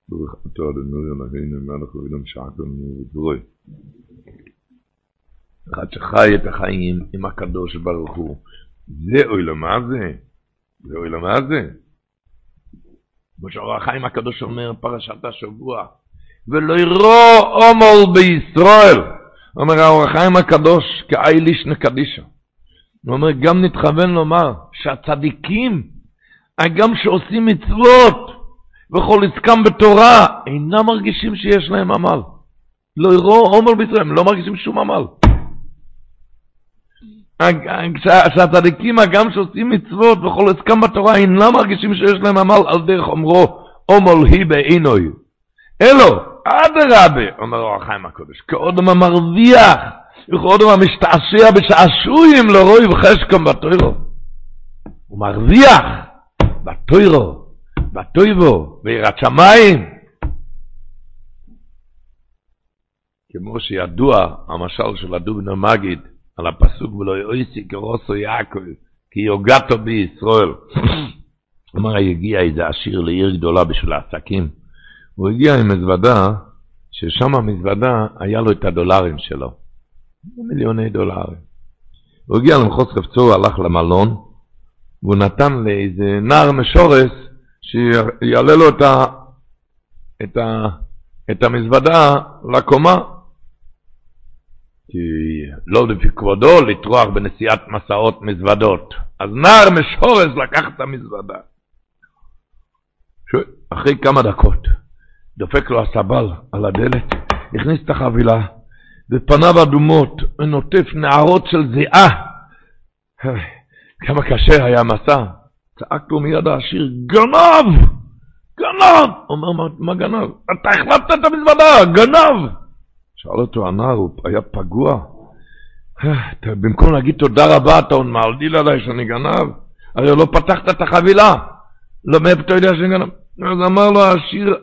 ברוך אתה אדוני אלוהינו מלך ואילום שעתנו ודבורוי. אחד שחי את החיים עם הקדוש ברוך הוא. זה אוי לו מה זה? זה אוי לו מה זה? כמו שאור החיים הקדוש אומר פרשת השבוע, ולא יראו עומר בישראל. אומר האור החיים הקדוש כאי לישנה קדישה. הוא אומר, גם נתכוון לומר שהצדיקים, גם שעושים מצוות וכל עסקם בתורה, אינם מרגישים שיש להם עמל. לא יראו עומר בישראל, הם לא מרגישים שום עמל. שהצדיקים, הגם שעושים מצוות וכל עסקם בתורה, אינם מרגישים שיש להם עמל על דרך אומרו, עומל היא בעינוי. אלו, אדרבה, אומר אור החיים הקודש, כעוד מה מרוויח, וכעוד מה משתעשע בשעשועים רואי וחשקם בתוירו. הוא מרוויח בתוירו, בתויבו, ביראת שמיים. כמו שידוע המשל של הדובנו מגיד, על הפסוק ולא יאויסי כרוסו יעקב, כי יוגעתו בישראל. אמר, הגיע איזה עשיר לעיר גדולה בשביל העסקים. הוא הגיע עם מזוודה, ששם המזוודה היה לו את הדולרים שלו. מיליוני דולרים. הוא הגיע למחוז חפצו, הלך למלון, והוא נתן לאיזה נער משורס שיעלה לו את, ה, את, ה, את המזוודה לקומה. כי לא לפי כבודו לטרוח בנסיעת מסעות מזוודות. אז נער משורס לקח את המזוודה. אחרי כמה דקות דופק לו הסבל על הדלת, הכניס את החבילה, ופניו אדומות, ונוטף נערות של זיעה. כמה קשה היה המסע. צעק לו מיד העשיר, גנב! גנב! אומר, מה, מה גנב? אתה החלפת את המזוודה, גנב! שאל אותו הנער, הוא היה פגוע. במקום להגיד תודה רבה, אתה עוד מעלדיל עליי שאני גנב? הרי לא פתחת את החבילה. לא, מאיפה אתה יודע שאני גנב? אז אמר לו העשיר,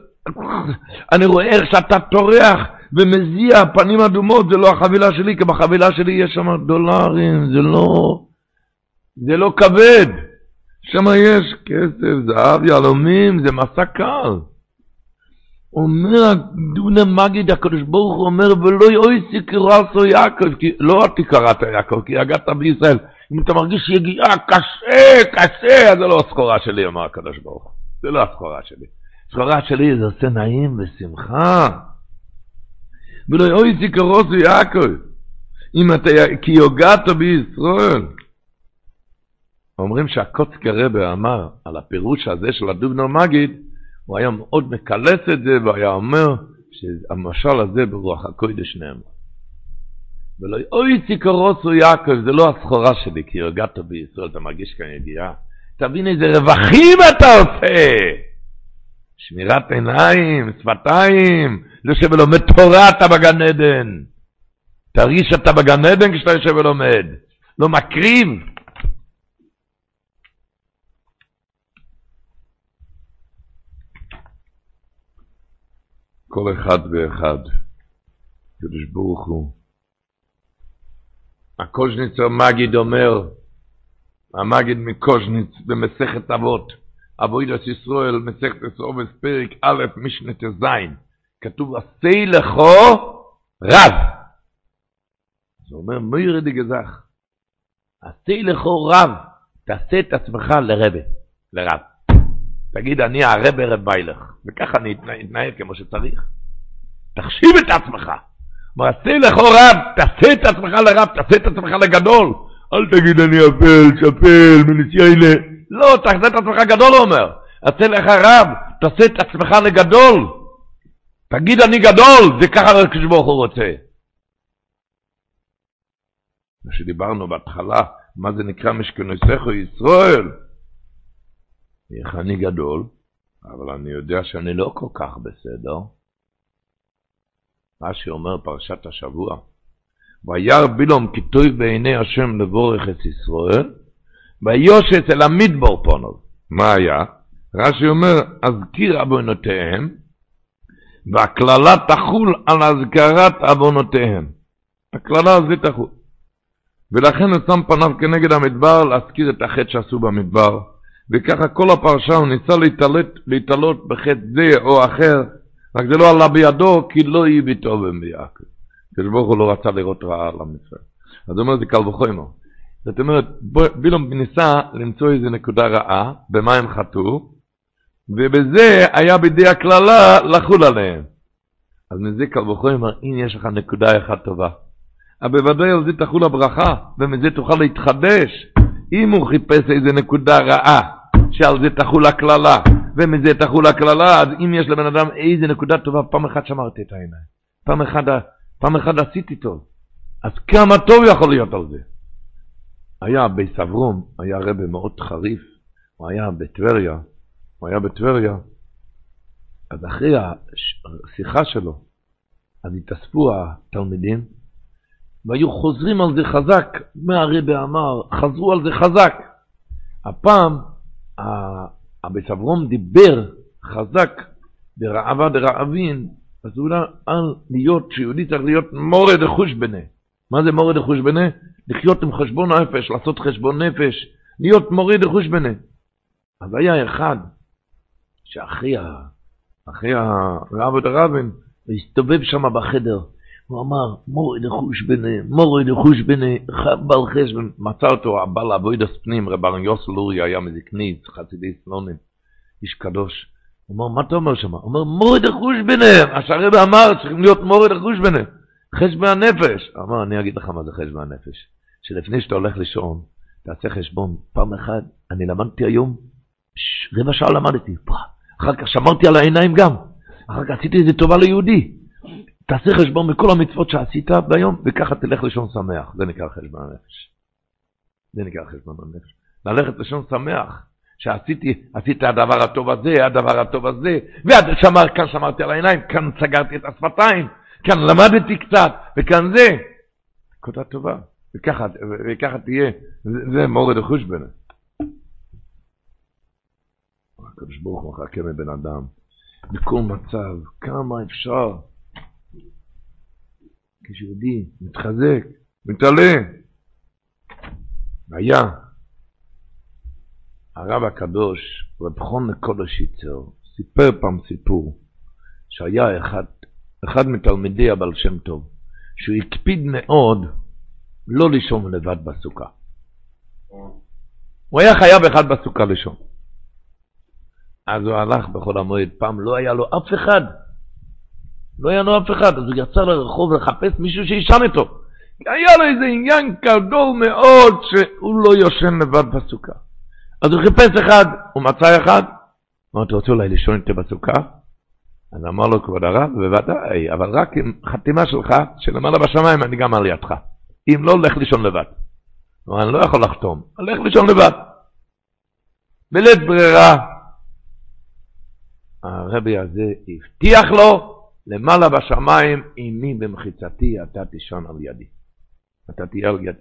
אני רואה איך שאתה טורח ומזיע פנים אדומות, זה לא החבילה שלי, כי בחבילה שלי יש שם דולרים, זה לא, זה לא כבד. שם יש כסף, זהב, יהלומים, זה מסע קל. אומר דונה מגיד הקדוש ברוך הוא אומר ולא יאויסי קרסו יעקב כי לא אתה קראת יעקב כי הגעת בישראל. אם אתה מרגיש יגיעה קשה קשה אז זה לא הסחורה שלי אמר הקדוש ברוך הוא. זה לא הסחורה שלי. הסחורה שלי זה עושה נעים ושמחה. ולא יאויסי קרסו יעקב אתה כי יוגעת בישראל אומרים שהקוצקי רבה אמר על הפירוש הזה של הדובנו מגיד הוא היה מאוד מקלס את זה, והיה אומר שהמשל הזה ברוח הקודש נאמר. ולא אוי ציקרוסו יעקב, זה לא הסחורה שלי, כי הרגעת בישראל, אתה מרגיש כאן ידיעה. תבין איזה רווחים אתה עושה. שמירת עיניים, שפתיים, יושב ולומד תורה אתה בגן עדן. תרגיש שאתה בגן עדן כשאתה יושב ולומד. לא מקריב. כל אחד ואחד, קדוש ברוך הוא. הקוז'ניצר מגיד אומר, המגיד מקוז'ניץ במסכת אבות, אבוידס ישראל, מסכת אסובס, פרק א', משנה ט"ז, כתוב, עשי לכו רב. זה אומר, מוירדי גזח, עשי לכו רב, תעשה את עצמך לרבה, לרב. תגיד, אני הרב רב ביילך, וככה אני אתנהל כמו שצריך. תחשיב את עצמך. מעשה לך רב, תעשה את עצמך לרב, תעשה את עצמך לגדול. אל תגיד אני אפל, שפל, מנסייה לא, תעשה את עצמך גדול, הוא אומר. עשה לך רב, תעשה את עצמך לגדול. תגיד אני גדול, זה ככה כשברוך הוא רוצה. מה שדיברנו בהתחלה, מה זה נקרא משכנוסךו ישראל? איך אני גדול, אבל אני יודע שאני לא כל כך בסדר. מה שאומר פרשת השבוע, וירא בילום כיתוי בעיני השם לבורך את ישראל, ויושת אל המדבור פונו. מה היה? רש"י אומר, אזכיר אבונותיהם, והקללה תחול על הזכרת עוונותיהם. הקללה הזאת תחול. ולכן הוא שם פניו כנגד המדבר להזכיר את החטא שעשו במדבר. וככה כל הפרשה הוא ניסה להתעלות, להתעלות בחטא זה או אחר, רק זה לא עלה בידו, כי לא יהי בטובם ביעקב. הקדוש ברוך הוא לא רצה לראות רעה על עם ישראל. אז הוא אומר, זה קל וחומר. זאת אומרת, בילום ניסה למצוא איזה נקודה רעה, במה הם חטאו, ובזה היה בידי הקללה לחול עליהם. אז מזה קל וחומר, הנה יש לך נקודה אחת טובה. אבל בוודאי על זה תחול הברכה, ומזה תוכל להתחדש. אם הוא חיפש איזה נקודה רעה, שעל זה תחול הקללה, ומזה תחול הקללה, אז אם יש לבן אדם איזה נקודה טובה, פעם אחת שמרתי את העיניים. פעם אחת, פעם אחת עשיתי טוב. אז כמה טוב יכול להיות על זה? היה בסברום, היה רבה מאוד חריף, הוא היה בטבריה, הוא היה בטבריה, אז אחרי השיחה שלו, אז התאספו התלמידים, והיו חוזרים על זה חזק, מה הרבה אמר, חזרו על זה חזק. הפעם הבסברום דיבר חזק ברעבה דרעבין, אז הוא על להיות, שיהודי צריך להיות מורד החוש בנה. מה זה מורד החוש בנה? לחיות עם חשבון נפש, לעשות חשבון נפש, להיות מוריד החוש בנה. אז היה אחד שאחרי הרב דרבין, הסתובב שם בחדר, הוא אמר, מורי דחוש בני, מורי דחוש בני, בעל חשבון, מצא אותו הבעל אבוידס פנים, רב ארן יוסל אורי היה מזקניץ, חסידי סלונים, איש קדוש. הוא אמר, מה אתה אומר שם? הוא אומר, מורי דחוש ביניהם, השרב אמר, צריכים להיות מורי דחוש ביניהם. חשבון הנפש. הוא אמר, אני אגיד לך מה זה חשבון הנפש. שלפני שאתה הולך לישון, תעשה חשבון. פעם אחת, אני למדתי היום, רבע שעה למדתי, אחר כך שמרתי על העיניים גם. אחר כך עשיתי איזה טובה ליהודי. תעשה חשבון מכל המצוות שעשית ביום, וככה תלך לישון שמח. זה נקרא חשבון הנפש. זה נקרא חשבון הנפש. ללכת לישון שמח, שעשיתי, עשית הדבר הטוב הזה, הדבר הטוב הזה, ועד שמר, כאן שמרתי על העיניים, כאן סגרתי את השפתיים, כאן למדתי קצת, וכאן זה. נקודה טובה. וככה, וככה תהיה, זה, זה מורד החושבנה. הקדוש ברוך הוא מחכה מבן אדם, בכל מצב, כמה אפשר. כשיהודי מתחזק, מתעלה. היה הרב הקדוש, רב חון קודש יצר, סיפר פעם סיפור, שהיה אחד, אחד מתלמידי הבעל שם טוב, שהוא הקפיד מאוד לא לישון לבד בסוכה. הוא היה חייב אחד בסוכה לישון. אז הוא הלך בחול המועד, פעם לא היה לו אף אחד לא היה לו אף אחד, אז הוא יצא לרחוב לחפש מישהו שישן איתו. היה לו איזה עניין גדול מאוד שהוא לא יושן לבד בסוכה. אז הוא חיפש אחד, הוא מצא אחד, אמר, אתה רוצה אולי לישון איתי בסוכה? אז אמר לו, כבוד הרב, בוודאי, אבל רק עם חתימה שלך, שלמעלה בשמיים אני גם על ידך. אם לא, לך לישון לבד. אמר, אני לא יכול לחתום, לך לישון לבד. בלית ברירה, הרבי הזה הבטיח לו, למעלה בשמיים, עימי במחיצתי, אתה תישון על ידי. אתה תהיה על ידי.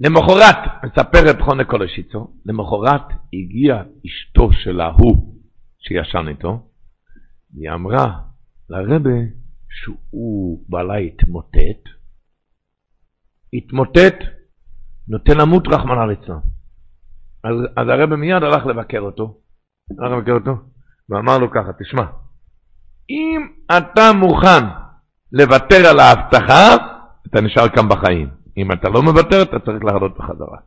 למחרת, מספר את חונה קולשיצו, למחרת הגיעה אשתו של ההוא שישן איתו, והיא אמרה לרבה שהוא בעלה התמוטט, התמוטט, נותן למות רחמנא ליצלן. אז, אז הרבה מיד הלך לבקר אותו, הלך לבקר אותו, ואמר לו ככה, תשמע, אם אתה מוכן לוותר על ההבטחה, אתה נשאר כאן בחיים. אם אתה לא מוותר, אתה צריך לעלות בחזרה.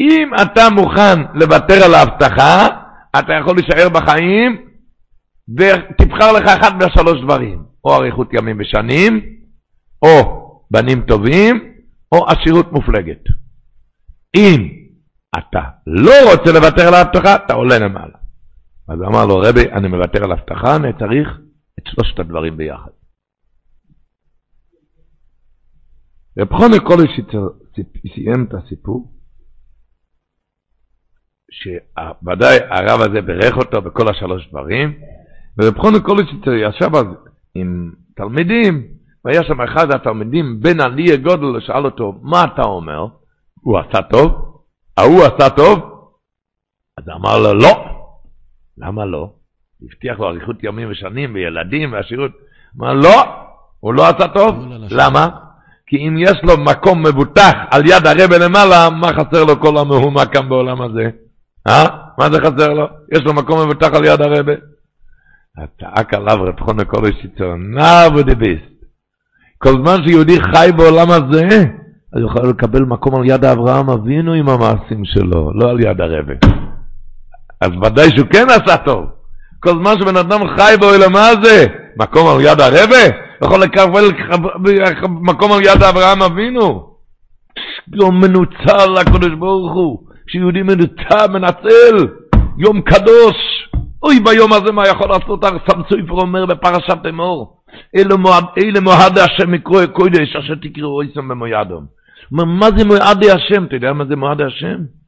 אם אתה מוכן לוותר על ההבטחה, אתה יכול להישאר בחיים ותבחר לך אחד מהשלוש דברים, או אריכות ימים ושנים, או בנים טובים, או עשירות מופלגת. אם אתה לא רוצה לוותר על ההבטחה, אתה עולה למעלה. אז אמר לו, רבי, אני מוותר על הבטחה, אני צריך את שלושת הדברים ביחד. רב חונה קולש סיים את הסיפור, שוודאי הרב הזה בירך אותו בכל השלוש דברים, ורב חונה קולש ישב אז עם תלמידים, והיה שם אחד התלמידים בין עלי הגודל, ושאל אותו, מה אתה אומר? הוא עשה טוב? ההוא עשה טוב? אז אמר לו, לא. למה לא? הבטיח לו אריכות ימים ושנים וילדים ועשירות. אמר, לא, הוא לא עשה טוב. למה? כי אם יש לו מקום מבוטח על יד הרבה למעלה, מה חסר לו כל המהומה כאן בעולם הזה? אה? מה זה חסר לו? יש לו מקום מבוטח על יד הרבה. צעק עליו רב חונה קודש יצור, נאו דביסט. כל זמן שיהודי חי בעולם הזה, אז הוא יכול לקבל מקום על יד אברהם אבינו עם המעשים שלו, לא על יד הרבה. אז ודאי שהוא כן עשה טוב. כל זמן שבן אדם חי בעולם הזה, מקום על יד הרבה, יכול לקבל מקום על יד אברהם אבינו. יום מנוצל לקדוש ברוך הוא, כשיהודי מנוצל, מנצל, יום קדוש. אוי ביום הזה מה יכול לעשות סמסויפר אומר בפרשת אמור. אלה מועדי השם מקרוא קודש אשר תקראו איסם במוידום. מה זה מועדי השם? אתה יודע מה זה מועדי השם?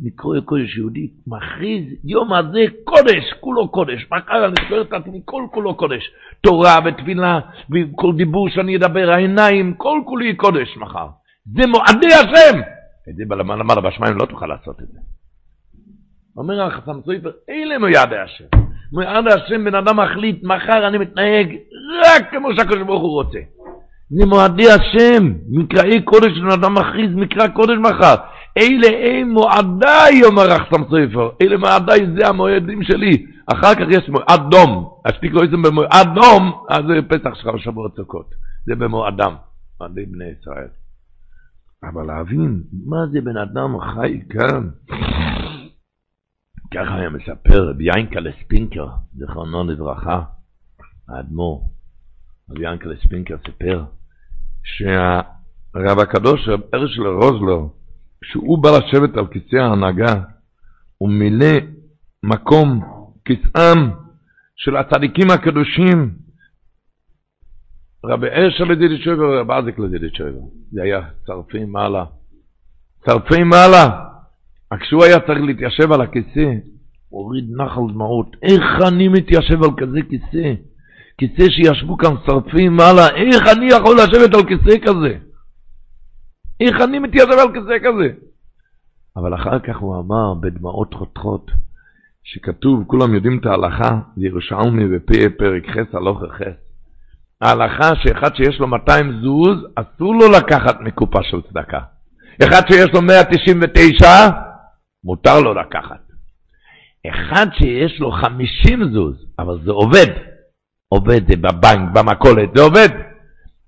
מקרוא קודש יהודי מכריז יום הזה קודש, כולו קודש. מחר אני זוכר את עצמי כל כולו קודש. תורה ותפילה וכל דיבור שאני אדבר, העיניים, כל כולי קודש מחר. זה מועדי השם! את זה למעלה בשמיים לא תוכל לעשות את זה. אומר החסם סופר, אלה מועדי השם. מועדי השם בן אדם מחליט, מחר אני מתנהג רק כמו שהקדוש ברוך הוא רוצה. זה מועדי השם, מקראי קודש בן אדם מכריז מקרא קודש מחר. אלה הם מועדיי, אומר החסם סופר, אלה מועדיי, זה המועדים שלי. אחר כך יש מועד דום, אז תקראו את זה במועד דום, אז זה פסח שלך בשבועות סוכות. זה במועדם, מועדי בני ישראל. אבל להבין, מה זה בן אדם חי כאן? ככה היה מספר רבי ינקלה ספינקר, זכרונו לברכה, האדמו"ר, רבי ינקלה ספינקר סיפר שהרב הקדוש, רב ארשל רוזלו, כשהוא בא לשבת על כיסא ההנהגה, הוא מילא מקום כיסאם של הצדיקים הקדושים, רבי ארשל לדידי שויבר ורב אזיק לדידי שויבר. זה היה צרפי מעלה. צרפי מעלה. כשהוא היה צריך להתיישב על הכיסא, הוא הוריד נחל דמעות. איך אני מתיישב על כזה כיסא? כיסא שישבו כאן שרפים מעלה, איך אני יכול לשבת על כיסא כזה? איך אני מתיישב על כיסא כזה? אבל אחר כך הוא אמר בדמעות חותכות, שכתוב, כולם יודעים את ההלכה, ירושלמי בפ"א פרק חס הלוך חס. ההלכה שאחד שיש לו 200 זוז, אסור לו לקחת מקופה של צדקה. אחד שיש לו 199, מותר לו לקחת. אחד שיש לו 50 זוז, אבל זה עובד, עובד זה בבנק, במכולת, זה עובד,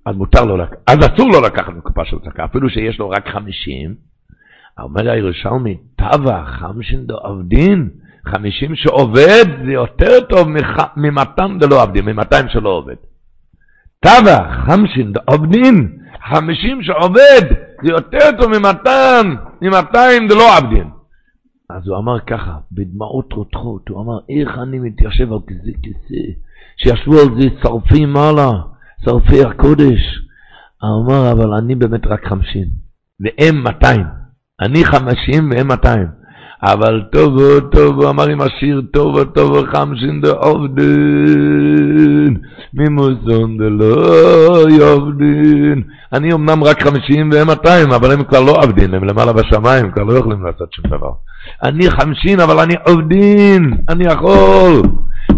אז מותר לו אז אסור לו לקחת מקופה של צדקה, אפילו שיש לו רק 50. אומר הירושלמי, טבע חמשין דעבדין, 50 שעובד זה יותר טוב ממתן דלא עבדין, מ-200 שלא עובד. טבע חמשין דעבדין, 50 שעובד זה יותר טוב ממתן, ממאתיים דלא עבדין. אז הוא אמר ככה, בדמעות רותחות, הוא אמר, איך אני מתיישב על כזה כיסא, שישבו על זה שרפי מעלה, שרפי הקודש. אמר, אבל אני באמת רק חמשים, והם מאתיים. אני חמישים והם מאתיים. אבל טובו טובו אמר עם השיר טובו טובו חמשין דעבדין ממאתן דלא עבדין אני אמנם רק חמישים והם מאתיים אבל הם כבר לא עבדין הם למעלה בשמיים כבר לא יכולים לעשות שום דבר. אני חמשין אבל אני עובדין אני יכול.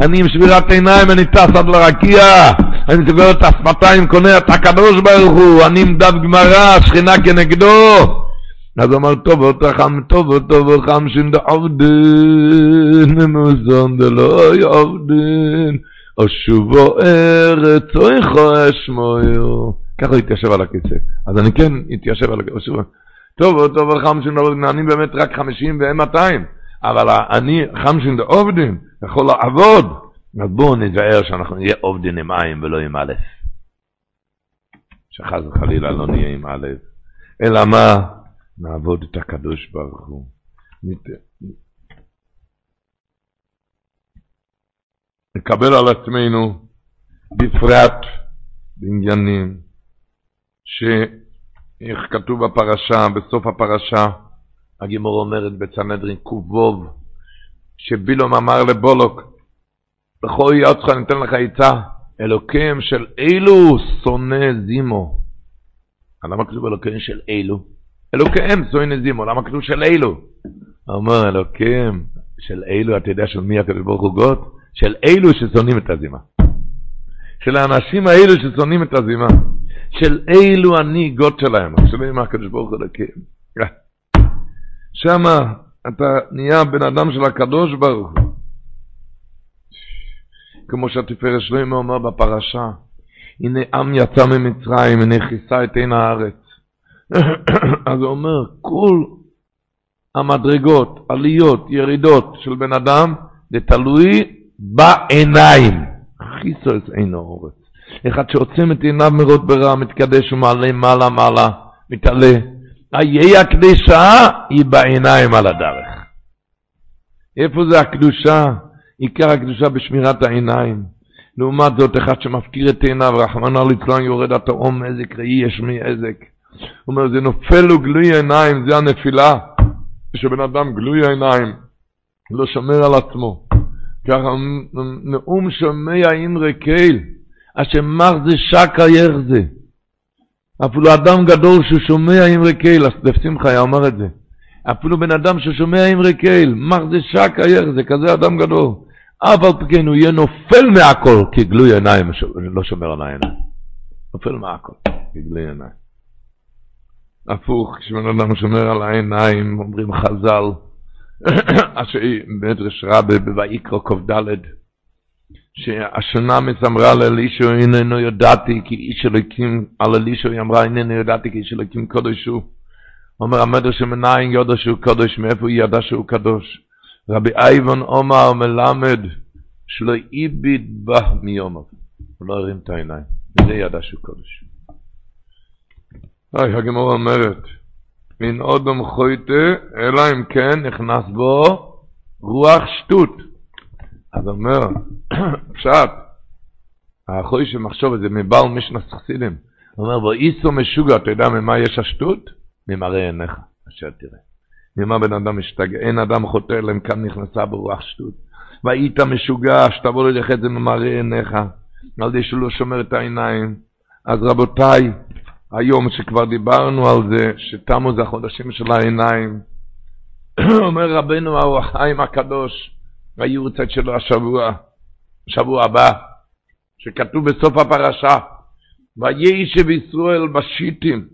אני עם שבירת עיניים אני טס עד לרקיע. אני סוגר את השפתיים קונה את הקדוש ברוך הוא. אני עם דף גמרא שכינה כנגדו אז אמר, טוב, ותחם, טוב, וטוב, וחם שין דעבדין, מוזון דלא יעבדין, אשובו ארץ, אוי חואש מויו. ככה הוא התיישב על הכיסא. אז אני כן התיישב על הכיסא. טוב, וטוב, וחם שין דעבדין, אני באמת רק חמישים והם מאתיים, אבל אני חם שין דעבדין, יכול לעבוד. אז בואו נזהר שאנחנו נהיה עובדין עם עין ולא עם א'. שחס וחלילה לא נהיה עם א'. אלא מה? נעבוד את הקדוש ברוך הוא. נקבל על עצמנו, בפרט בעניינים, שאיך כתוב בפרשה, בסוף הפרשה, הגימור אומרת בצנדרין ק"ו, שבילום אמר לבולוק, בכל יעצך ניתן לך עצה, אלוקים של אילו שונא זימו. למה כתוב אלוקים של אילו? אלוקיהם זוי נזימו, למה כתוב של אילו? אומר אלוקים של אילו, אתה יודע של מי הקדוש ברוך הוא גות? של אלו ששונאים את הזימה. של האנשים האלו ששונאים את הזימה. של אילו הנהיגות שלהם. עכשיו מה הקדוש ברוך הוא אלוקים. שמה אתה נהיה בן אדם של הקדוש ברוך הוא. כמו שהתפארת שלמה אומר בפרשה, הנה עם יצא ממצרים, הנה כיסה את עין הארץ. אז הוא אומר, כל המדרגות, עליות, ירידות של בן אדם, זה תלוי בעיניים. כיסו את עין האורץ. אחד שעוצם את עיניו מראות ברע, מתקדש ומעלה מעלה מעלה, מתעלה. איי הקדשה היא בעיניים על הדרך. איפה זה הקדושה? עיקר הקדושה בשמירת העיניים. לעומת זאת, אחד שמפקיר את עיניו, רחמנא ליצלן יורד התהום, עזק ראי יש מי עזק. הוא אומר, זה נופל לו גלוי עיניים, זה הנפילה. כשבן אדם גלוי עיניים, לא שומר על עצמו. ככה נאום שומע אמרי קהל, אשר מר זה שקה יחזה. אפילו אדם גדול ששומע אמרי קהל, אז שמחה היה אומר את זה. אפילו בן אדם ששומע אמרי קהל, מר זה שקה יחזה, כזה אדם גדול. פי כן הוא יהיה נופל מהכל, כי גלוי עיניים לא שומר על העיניים. נופל מהכל, כי גלוי עיניים. הפוך, כשבן אדם שומר על העיניים, אומרים חז"ל, אשר מדרש רבה בויקרו ק"ד, שהשנה מסמרה לאלישו, הננו ידעתי כי איש אלוקים, על אלישו היא אמרה, הננו ידעתי כי איש אלוקים קודש הוא. אומר המדרש מנין יודע שהוא קודש, מאיפה היא ידעה שהוא קדוש? רבי אייבון עומר מלמד שלא איביד בה מיומו. הוא לא הרים את העיניים, וזה ידע שהוא קודש. אוי, הגמור אומרת, מן אודם חויטה, אלא אם כן נכנס בו רוח שטות. אז אומר, פשט, האחוי שמחשוב את זה מבעל משנס חסידים, אומר בו, איסו משוגע, אתה יודע ממה יש השטות? ממראה עיניך, אשר תראה. ממה בן אדם משתגע, אין אדם חותר להם כאן נכנסה ברוח שטות. והיית משוגע, שתבוא ללך את זה ממראה עיניך, על ידי לא שומר את העיניים. אז רבותיי, היום שכבר דיברנו על זה, שתמו זה החודשים של העיניים, אומר רבנו האור החיים הקדוש, והיורצת שלו השבוע, שבוע הבא, שכתוב בסוף הפרשה, וישב ישראל בשיטים,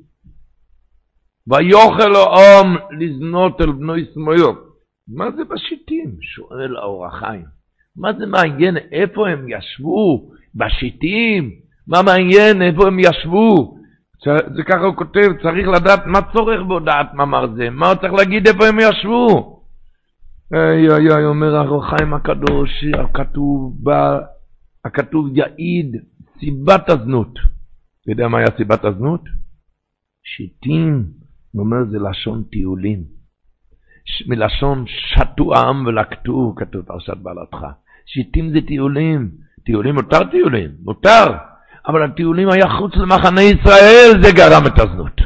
ויוכל העם לזנות אל בנו ישמעאל. מה זה בשיטים? שואל האור החיים. מה זה מעניין? איפה הם ישבו? בשיטים? מה מעניין? איפה הם ישבו? זה ככה הוא כותב, צריך לדעת מה צורך בהודעת מאמר זה, מה הוא צריך להגיד איפה הם ישבו. איי איי איי, אומר הרוחיים הקדוש, הכתוב, הכתוב יעיד סיבת הזנות. אתה יודע מה היה סיבת הזנות? שיטים, הוא אומר זה לשון טיולים. מלשון שתו העם ולקטו, כתוב פרשת בעלתך. שיטים זה טיולים. טיולים מותר טיולים, מותר. אבל הטיולים היה חוץ למחנה ישראל, זה גרם את הזנות.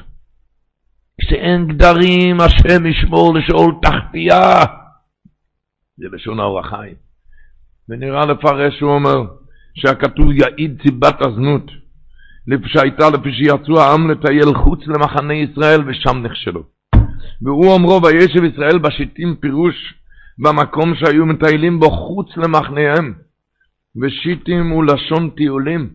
כשאין גדרים, השם ישמור לשאול תחתייה. זה לשון האור החיים. ונראה לפרש, הוא אומר, שהכתוב יעיד סיבת הזנות, שהייתה לפי שיצאו העם לטייל חוץ למחנה ישראל ושם נכשלו. והוא אומרו, וישב ישראל בשיטים פירוש במקום שהיו מטיילים בו חוץ למחניהם. ושיטים הוא לשון טיולים,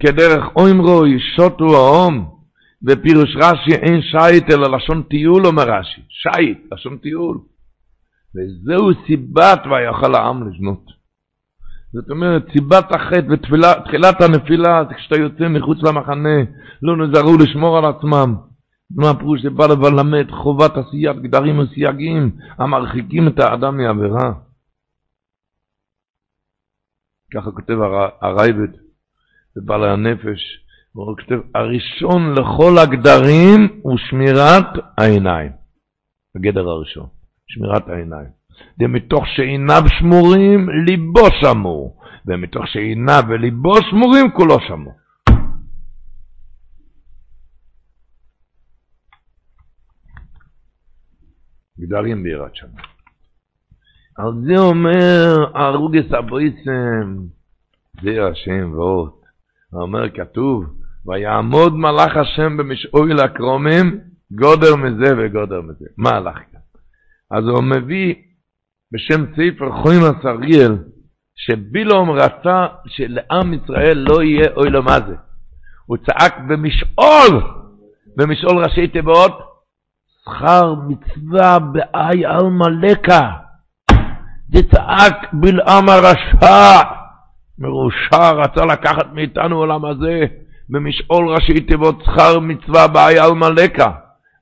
כדרך אוימרו ישוטו האום, ופירוש רש"י אין שייט אלא לשון טיול אומר רש"י, שייט, לשון טיול. וזהו סיבת ויכל העם לזנות. זאת אומרת, סיבת החטא ותחילת הנפילה זה כשאתה יוצא מחוץ למחנה, לא נזהרו לשמור על עצמם. מה הפירוש זה בא ללמד חובת עשיית גדרים וסייגים המרחיקים את האדם מעבירה. ככה כותב הרייבד בבעל הנפש, הוא כותב, הראשון לכל הגדרים הוא שמירת העיניים. הגדר הראשון. שמירת העיניים. ומתוך שעיניו שמורים, ליבו שמור. ומתוך שעיניו וליבו שמורים, כולו שמור. גדרים בירת שמה. על זה אומר הרוגס הבויסם, זה השם ועוד. אומר כתוב, ויעמוד מלאך השם במשעוי לקרומים, גודר מזה וגודר מזה. מה הלך כאן? אז הוא מביא בשם ספר חוימס אריאל, שבילום רצה שלעם ישראל לא יהיה אוי לו מה זה. הוא צעק במשעול, במשעול ראשי תיבות, שכר מצווה באי אלמלקה. זה צעק בלעם הרשע, מרושע רצה לקחת מאיתנו עולם הזה, במשעול ראשי תיבות שכר מצווה באי אלמלקה.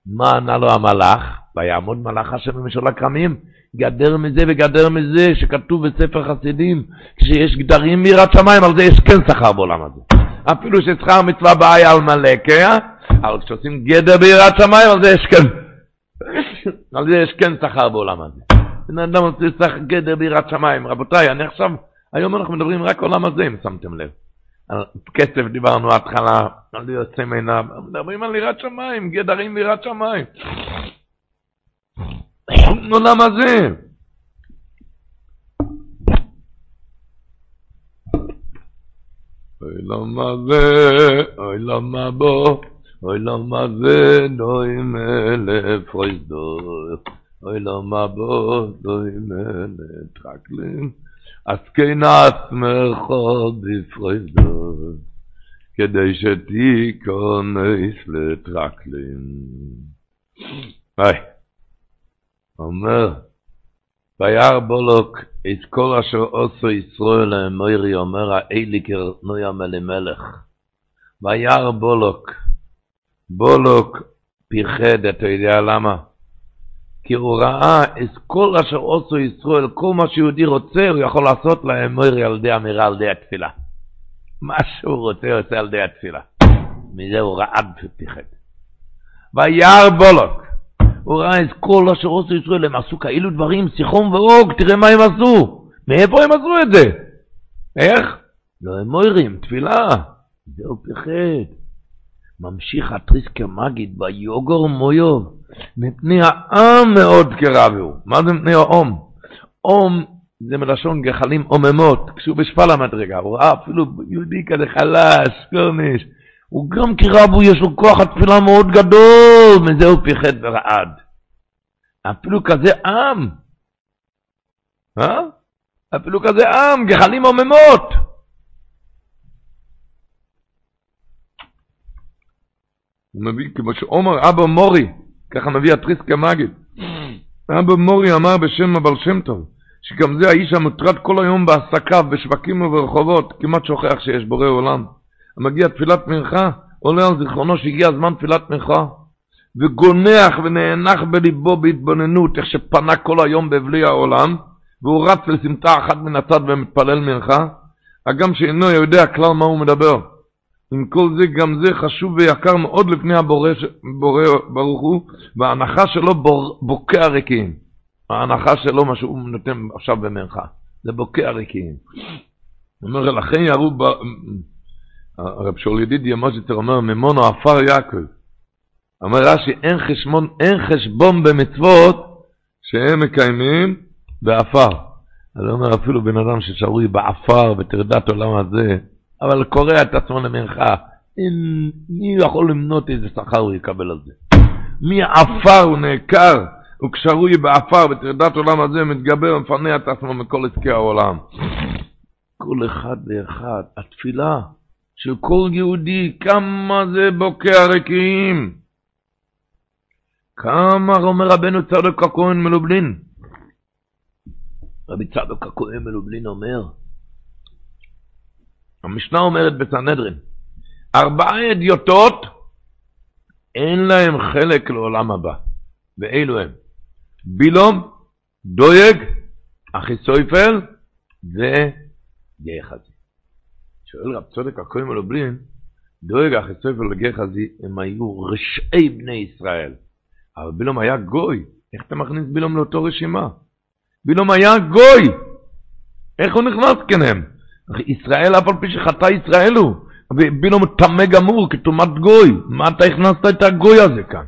מה ענה לו המלאך? ויעמוד מלאך השם במשעול הכרמים, גדר מזה וגדר מזה, שכתוב בספר חסידים, כשיש גדרים מיראת שמיים, על זה יש כן שכר בעולם הזה. אפילו ששכר מצווה באי על מלא, אבל כשעושים גדר ביראת שמיים, על זה יש כן, על זה יש כן שכר בעולם הזה. בן אדם עושה גדר ביראת שמיים. רבותיי, אני עכשיו, היום אנחנו מדברים רק עולם הזה, אם שמתם לב. על כסף דיברנו התחלה, על יוצא מעיניו, מדברים על יראת שמיים, גדרים ביראת שמיים. עולם הזה. אוי למה זה, אוי למה בו, אוי למה זה, נוי מלף חויסדו, אוי למה בו, נוי מלף טרקלין, אז כן עצמךו בפרויסדו, כדי שתיכונס לטרקלין. היי. אומר, וירא בולוק את כל אשר עושו ישראל לאמורי, אומר האליקר נוים אלימלך. וירא בולוק, בולוק פיחד, אתה יודע למה? כי הוא ראה את כל אשר עושו ישראל, כל מה שיהודי רוצה, הוא יכול לעשות לאמורי על ידי אמירה, על ידי התפילה. מה שהוא רוצה, הוא עושה על ידי התפילה. מזה הוא רעד ופיחד. וירא בולוק, הוא ראה את כל אשר עשו ישראל, הם עשו כאלו דברים, סיחום ואוג, תראה מה הם עשו. מאיפה הם עשו את זה? איך? לא הם מוירים, תפילה. זהו פחד. ממשיך התריסקר מגיד, ויוגור מויו, מפני העם מאוד קרבו. מה זה מפני העם? עום זה מלשון גחלים עוממות, כשהוא בשפל המדרגה, הוא ראה אפילו יהודי כזה חלש, קורניש, הוא גם כי רבו יש לו כוח התפילה מאוד גדול, מזה הוא פיחד ורעד. אפילו כזה עם, אה? אפילו כזה עם, גחלים עוממות. הוא מביא, כמו שאומר אבא מורי, ככה מביא התריסקה מגיד. אבא מורי אמר בשם הבעל שם טוב, שגם זה האיש המוטרד כל היום בעסקיו, בשווקים וברחובות, כמעט שוכח שיש בורא עולם. המגיע תפילת מנחה, עולה על זיכרונו שהגיע זמן תפילת מנחה, וגונח ונאנח בליבו בהתבוננות, איך שפנה כל היום באבלי העולם, והוא רץ לסמטה אחת מן הצד ומתפלל מנחה, הגם שאינו יודע כלל מה הוא מדבר. עם כל זה, גם זה חשוב ויקר מאוד לפני הבורא בורא, ברוך הוא, וההנחה שלו בור, בוקע ריקים. ההנחה שלו, מה שהוא נותן עכשיו במנחה, זה בוקע ריקים. הוא אומר, לכן ירו ב... הרב שאול ידידי המוזיטר אומר, ממונו עפר יעקב. אומר רש"י, אין, חשמון, אין חשבון במצוות שהם מקיימים בעפר. אז הוא אומר, אפילו בן אדם ששרוי בעפר וטרדת עולם הזה, אבל קורע את עצמו למנחה, מי יכול למנות איזה שכר הוא יקבל על זה? מי עפר הוא נעקר, הוא כשרוי בעפר וטרדת עולם הזה, מתגבר ומפנה את עצמו מכל עסקי העולם. כל אחד ואחד, התפילה, של כל יהודי, כמה זה בוקע רקיעים. כמה אומר רבנו צדוק הכהן מלובלין. רבי צדוק הכהן מלובלין אומר, המשנה אומרת בסנהדרין, ארבעה אדיוטות אין להם חלק לעולם הבא, ואלו הם בילום, דויג, אחיסויפל וגחזי. שואל רב צודק הכהן מלובלין, דואג אחיסופר וגחזי, הם היו רשעי בני ישראל. אבל בילום היה גוי. איך אתה מכניס בילום לאותו רשימה? בילום היה גוי! איך הוא נכנס כנהם? ישראל אף על פי שחטא ישראל הוא. בילום טמא גמור כטומאת גוי. מה אתה הכנסת את הגוי הזה כאן?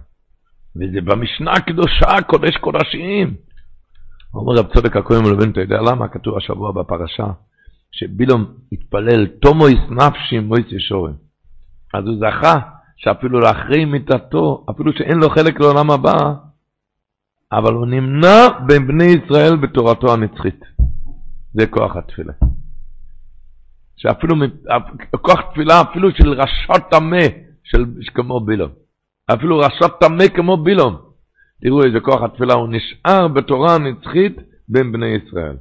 וזה במשנה הקדושה, קודש קודשים. אומר רב צודק הכהן מלובלין, אתה יודע למה? כתוב השבוע בפרשה. שבילום התפלל תומויס נפשי מויס ישורים. אז הוא זכה שאפילו לאחרי מיתתו, אפילו שאין לו חלק לעולם הבא, אבל הוא נמנע בין בני ישראל בתורתו הנצחית. זה כוח התפילה. שאפילו, כוח תפילה אפילו של רשע טמא, של, כמו בילום. אפילו רשע טמא כמו בילום. תראו איזה כוח התפילה, הוא נשאר בתורה הנצחית בין בני ישראל.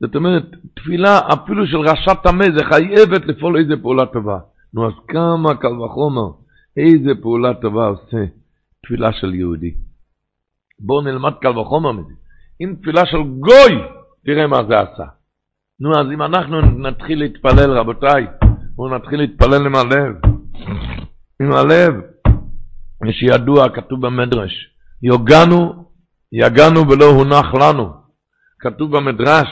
זאת אומרת, תפילה אפילו של רשע טמא, זה חייבת לפעול איזה פעולה טובה. נו, אז כמה קל וחומר, איזה פעולה טובה עושה תפילה של יהודי. בואו נלמד קל וחומר מזה. אם תפילה של גוי, תראה מה זה עשה. נו, אז אם אנחנו נתחיל להתפלל, רבותיי, בואו נתחיל להתפלל עם הלב. עם הלב. יש ידוע, כתוב במדרש, יוגענו, יגענו ולא הונח לנו. כתוב במדרש,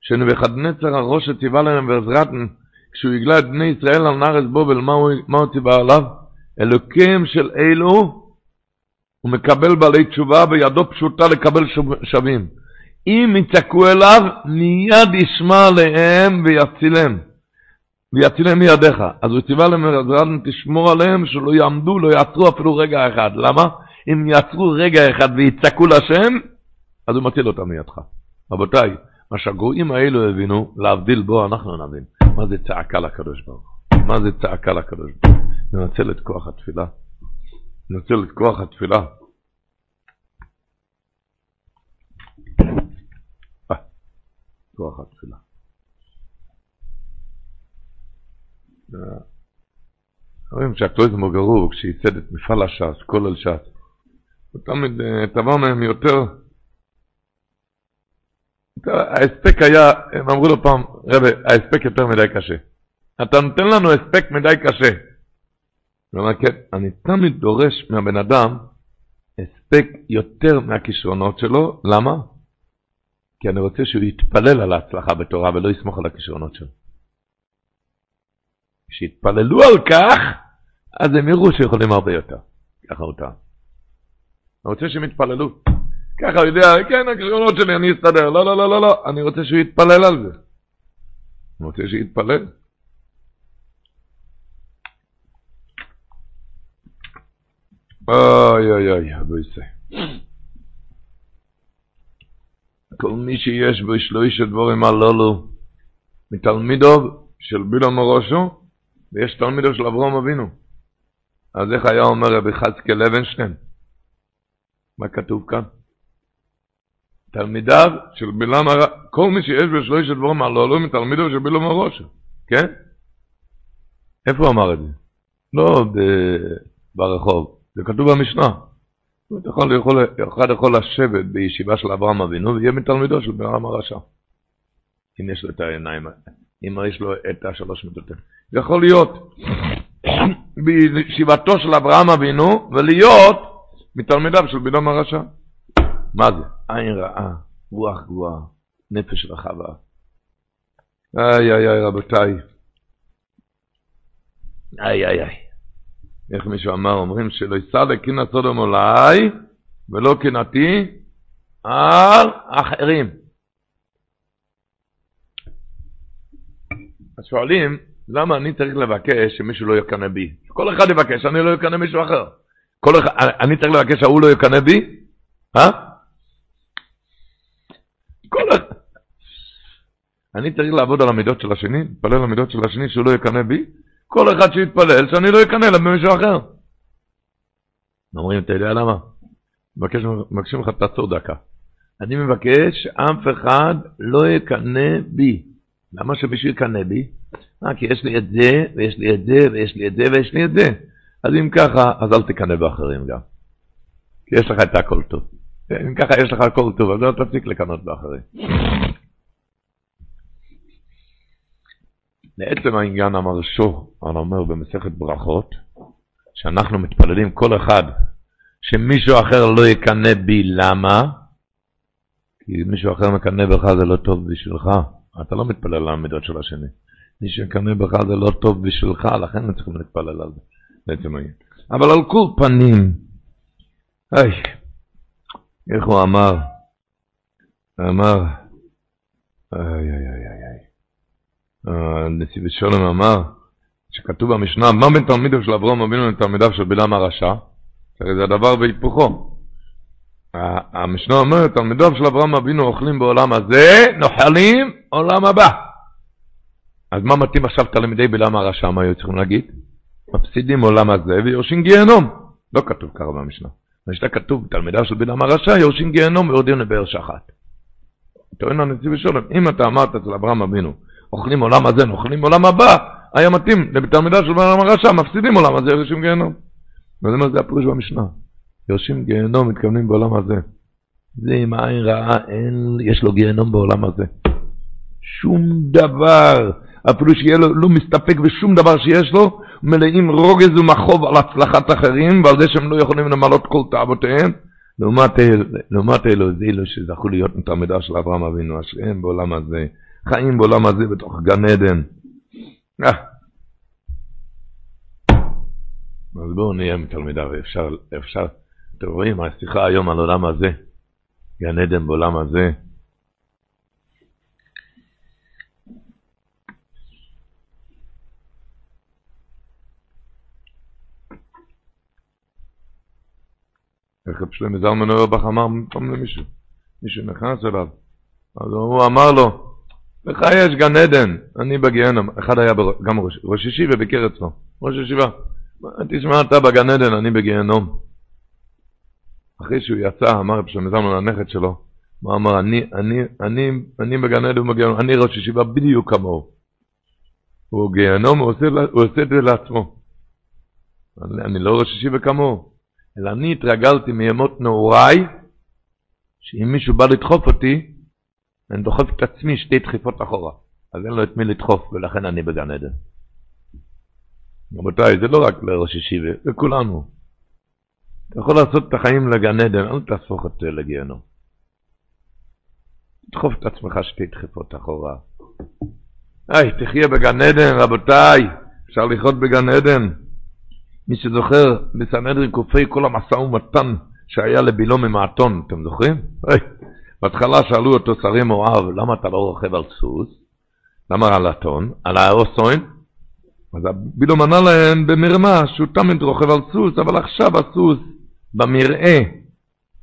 שנבחדנצר הראש שציווה להם ועזרתן, כשהוא הגלה את בני ישראל על נארץ בובל, מה הוא, מה הוא ציווה עליו? אלוקים של אלו, הוא מקבל בעלי תשובה וידו פשוטה לקבל שווים. אם יצעקו אליו, מיד ישמע עליהם ויצילם. ויצילם מידיך. אז הוא ציווה להם, תשמור עליהם שלא יעמדו, לא יעצרו אפילו רגע אחד. למה? אם יעצרו רגע אחד ויצעקו לשם, אז הוא מציל אותם מידך. רבותיי, מה שהגויים האלו הבינו, להבדיל בו אנחנו נבין. מה זה צעקה לקדוש ברוך מה זה צעקה לקדוש ברוך ננצל את כוח התפילה. ננצל את כוח התפילה. אה, כוח התפילה. רואים שהקלויז מוגרו, כשייסד את מפעל הש"ס, כולל ש"ס, הוא תמיד טבע אה, מהם יותר ההספק היה, הם אמרו לו פעם, רבי, ההספק יותר מדי קשה. אתה נותן לנו הספק מדי קשה. הוא אמר, כן, אני תמיד דורש מהבן אדם הספק יותר מהכישרונות שלו, למה? כי אני רוצה שהוא יתפלל על ההצלחה בתורה ולא יסמוך על הכישרונות שלו. כשיתפללו על כך, אז הם יראו שיכולים הרבה יותר. ככה הוא טען. אני רוצה שהם יתפללו. ככה הוא יודע, כן, הכישרונות שלי, אני אסתדר. לא, לא, לא, לא, לא, אני רוצה שהוא יתפלל על זה. אני רוצה שיתפלל. אוי אוי אוי, אבוי זה. כל מי שיש בו שלוש דבורים הללו, מתלמידו של בילו מרושו, ויש תלמידו של אברום אבינו. אז איך היה אומר רבי חצקי לבנשטיין? מה כתוב כאן? תלמידיו של בלעם הרע, כל מי שיש בשלושת דבורים הללו לא מתלמידו של בלעם הראש, כן? איפה הוא אמר את זה? לא ברחוב, זה כתוב במשנה. יכול, יכול, אחד יכול לשבת בישיבה של אברהם אבינו ויהיה מתלמידו של בלעם הרשע. אם יש לו את העיניים, אם יש לו את השלוש מידות. יכול להיות בישיבתו של אברהם אבינו ולהיות מתלמידיו של בלעם הרשע. מה זה? עין רעה, רוח גבוהה, נפש רחבה. איי איי איי רבותיי. איי איי איי. איך מישהו אמר, אומרים שלא יישא לקינא סודום עליי, ולא קינאתי על אחרים. אז שואלים, למה אני צריך לבקש שמישהו לא יקנא בי? כל אחד יבקש, אני לא יקנא מישהו אחר. כל אחד, אני צריך לבקש שההוא לא יקנא בי? אה? כל אחד. אני צריך לעבוד על המידות של השני, להתפלל על המידות של השני שהוא לא יקנא בי, כל אחד שיתפלל שאני לא יקנא לה במישהו אחר. אומרים, אתה יודע למה? מבקש, מבקשים לך תעצור דקה. אני מבקש שאף אחד לא יקנא בי. למה שמישהו יקנא בי? אה, כי יש לי את זה, ויש לי את זה, ויש לי את זה, ויש לי את זה. אז אם ככה, אז אל תקנא באחרים גם. כי יש לך את הכל טוב. אם ככה יש לך הכל טוב, אז לא תפסיק לקנות באחרים. לעצם העניין המרשו, אני אומר במסכת ברכות, שאנחנו מתפללים כל אחד, שמישהו אחר לא יקנא בי, למה? כי מישהו אחר מקנא בך זה לא טוב בשבילך, אתה לא מתפלל על המידות של השני. מי שקנא בך זה לא טוב בשבילך, לכן אנחנו צריכים להתפלל על זה, בעצם העניין. אבל על כל פנים, היי, איך הוא אמר? אמר, איי איי איי נשיא בשולם אמר, שכתוב במשנה, מה בין תלמידיו של אברהם אבינו לתלמידיו של בלעם הרשע? הרי זה הדבר בהיפוכו. המשנה אומרת, תלמידיו של אברהם אבינו אוכלים בעולם הזה, נוחלים עולם הבא. אז מה מתאים עכשיו תלמידי בלעם הרשע, מה היו צריכים להגיד? מפסידים עולם הזה ויורשים גיהנום. לא כתוב ככה במשנה. במשנה כתוב, תלמידיו של בלעם הרשע יורשים גיהנום ויורדים לבאר שחת. טוען הנציב ושולם, אם אתה אמרת אצל אברהם אבינו, אוכלים עולם הזה, אוכלים עולם הבא, היה מתאים לתלמידיו של בלעם הרשע, מפסידים עולם הזה, יורשים גיהנום. וזה מה זה הפירוש במשנה. יורשים גיהנום, מתכוונים בעולם הזה. זה עם עין רעה, אין, יש לו גיהנום בעולם הזה. שום דבר, אפילו שיהיה לו, לא מסתפק בשום דבר שיש לו, מלאים רוגז ומחוב על הצלחת אחרים ועל זה שהם לא יכולים למלות כל תאוותיהם. לעומת אלו, לעומת אלו, זה אלו שזכו להיות מתלמידה של אברהם אבינו, אשריהם בעולם הזה, חיים בעולם הזה בתוך גן עדן. אה. אז בואו נהיה מתלמידיו, אפשר, אפשר, אתם רואים, השיחה היום על העולם הזה, גן עדן בעולם הזה, איך רב שלמה זלמן אוירבך אמר פעם למישהו, מישהו נכנס אליו, אז הוא אמר לו, לך יש גן עדן, אני בגיהנום, אחד היה גם ראש, ראש ישיבה ביקר אצלו, ראש ישיבה, תשמע אתה בגן עדן, אני בגיהנום. אחרי שהוא יצא, אמר זלמן לנכד שלו, הוא אמר, אני, אני, אני, אני בגן עדן ובגיהנום, אני ראש ישיבה בדיוק כמוהו. הוא גיהנום, הוא עושה, הוא עושה את זה לעצמו. אני, אני לא ראש ישיבה כמוהו. אלא אני התרגלתי מימות נעוריי, שאם מישהו בא לדחוף אותי, אני דוחף את עצמי שתי דחיפות אחורה. אז אין לו את מי לדחוף, ולכן אני בגן עדן. רבותיי, זה לא רק לראש ישיבה, זה כולנו. אתה יכול לעשות את החיים לגן עדן, אל תהפוך את זה לגיהנום. תדחוף את עצמך שתי דחיפות אחורה. היי, תחיה בגן עדן, רבותיי, אפשר לחיות בגן עדן. מי שזוכר, בסנהדרין קופי כל המשא ומתן שהיה לבילו ממעטון, אתם זוכרים? היי, בהתחלה שאלו אותו שרים אוהב, למה אתה לא רוכב על סוס? למה על אתון? על הארוסוין? אז בילו מנה להם במרמה שהוא תמיד רוכב על סוס, אבל עכשיו הסוס במרעה,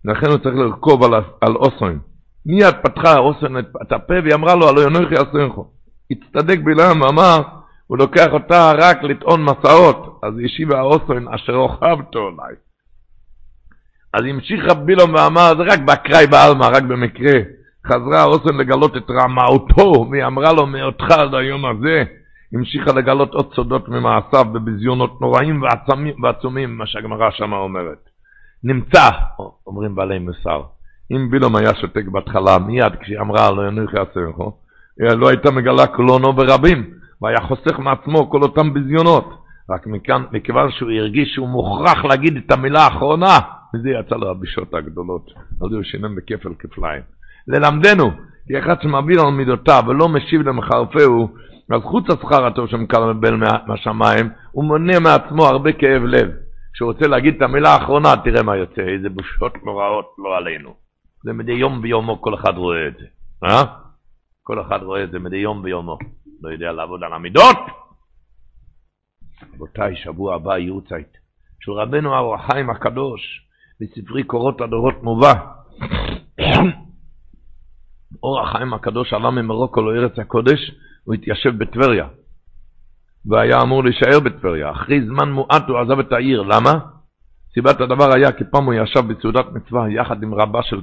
לכן הוא צריך לרכוב על, על אוסוין. מיד פתחה האוסוין את הפה והיא אמרה לו, הלא ינוחי אסוינכו. הצטדק בלעם ואמר, הוא לוקח אותה רק לטעון מסעות, אז השיבה האוסוין אשר רוכבתו עליי. אז המשיך רב בילום ואמר, זה רק באקראי בעלמא, רק במקרה. חזרה האוסוין לגלות את רמאותו, והיא אמרה לו, מאותך עד היום הזה, המשיכה לגלות עוד סודות ממעשיו בביזיונות נוראים ועצומים, מה שהגמרא שמה אומרת. נמצא, אומרים בעלי מוסר, אם בילום היה שותק בהתחלה, מיד כשהיא אמרה לו ינוחי אסרחו, לא הייתה מגלה קלונו ברבים, והיה חוסך מעצמו כל אותם ביזיונות. רק מכאן, מכיוון שהוא הרגיש שהוא מוכרח להגיד את המילה האחרונה, וזה יצא לו הבישות הגדולות. אז הוא שינם בכפל כפליים. ללמדנו, כי אחד שמעביר על מידותיו ולא משיב למחרפהו, אז חוץ השכר הטוב שמקבל מהשמיים, הוא מונע מעצמו הרבה כאב לב. כשהוא רוצה להגיד את המילה האחרונה, תראה מה יוצא, איזה בושות נוראות לא עלינו. זה מדי יום ביומו כל אחד רואה את זה. אה? כל אחד רואה את זה מדי יום ביומו. לא יודע לעבוד על המידות. רבותיי, שבוע הבא יורצייט של רבנו האור החיים הקדוש, בספרי קורות הדורות מובא. אור החיים הקדוש עלה ממרוקו לארץ הקודש, הוא התיישב בטבריה. והיה אמור להישאר בטבריה. אחרי זמן מועט הוא עזב את העיר. למה? סיבת הדבר היה כי פעם הוא ישב בסעודת מצווה יחד עם רבה של,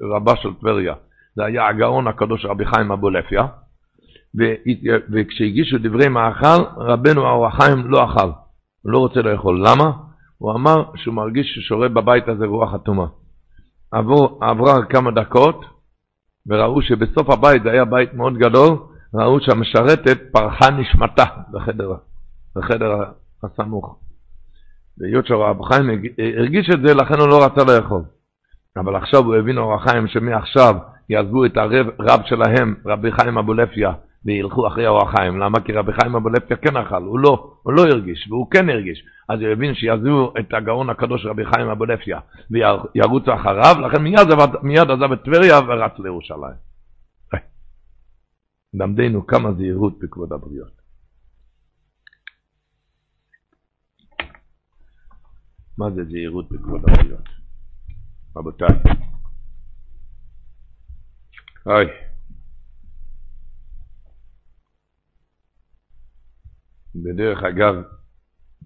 רבה של טבריה. זה היה הגאון הקדוש רבי חיים אבולפיה. וכשהגישו דברי מאכל, רבנו האור החיים לא אכל. הוא לא רוצה לאכול. למה? הוא אמר שהוא מרגיש ששורה בבית הזה רוח אטומה. עבור, עברה כמה דקות, וראו שבסוף הבית, זה היה בית מאוד גדול, ראו שהמשרתת פרחה נשמתה בחדר, בחדר הסמוך. והיות שהרב חיים הרגיש את זה, לכן הוא לא רצה לאכול. אבל עכשיו הוא הבין אור החיים שמעכשיו יעזבו את הרב שלהם, רבי חיים אבולפיה, וילכו אחרי אור החיים. למה? כי רבי חיים אבולפיה כן אכל, הוא לא, הוא לא הרגיש, והוא כן הרגיש. אז הוא הבין שיעזבו את הגאון הקדוש רבי חיים אבולפיה וירוצו אחריו, לכן מיד, מיד עזב את טבריה ורץ לירושלים. למדנו כמה זהירות בכבוד הבריות. מה זה זהירות בכבוד הבריות? רבותיי. היי. בדרך אגב,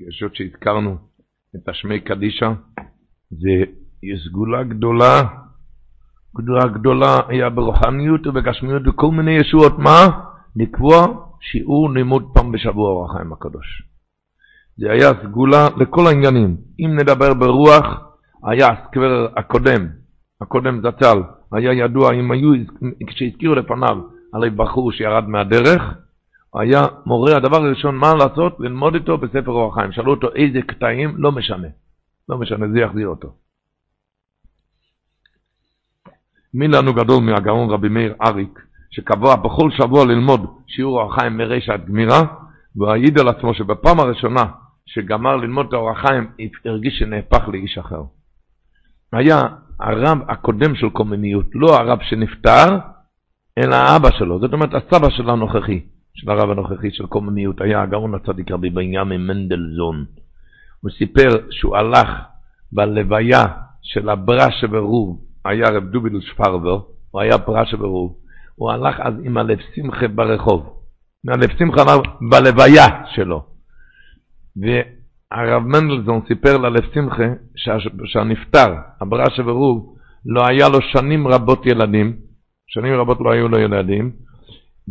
יש עוד שהזכרנו את השמי קדישה, זה סגולה גדולה, גדולה גדולה היה ברוחניות ובגשמיות וכל מיני ישועות, מה? לקבוע שיעור לימוד פעם בשבוע אור הקדוש. זה היה סגולה לכל העניינים. אם נדבר ברוח, היה הסקבר הקודם, הקודם זצ"ל, היה ידוע, אם היו, כשהזכירו לפניו על בחור שירד מהדרך, היה מורה, הדבר הראשון, מה לעשות? ללמוד איתו בספר אור החיים. שאלו אותו איזה קטעים, לא משנה. לא משנה, זה יחזיר אותו. מי לנו גדול מהגאון רבי מאיר אריק, שקבע בכל שבוע ללמוד שיעור אור החיים מרשע עד גמירה, והוא העיד על עצמו שבפעם הראשונה שגמר ללמוד את האור החיים, הרגיש שנהפך לאיש אחר. היה הרב הקודם של קוממיות, לא הרב שנפטר, אלא האבא שלו, זאת אומרת הסבא של הנוכחי, של הרב הנוכחי של קוממיות, היה הגאון הצדיק רבי בנימין מנדלזון. הוא סיפר שהוא הלך בלוויה של הברשה ברוב, היה רב דוביל שפרבר, הוא היה ברשה ברוב, הוא הלך אז עם הלב שמחה ברחוב, מהלב שמחה בלוויה שלו. והרב מנדלזון סיפר ללב שמחה שהנפטר, הברשה ברוב, לא היה לו שנים רבות ילדים, שנים רבות לא היו לו ילדים,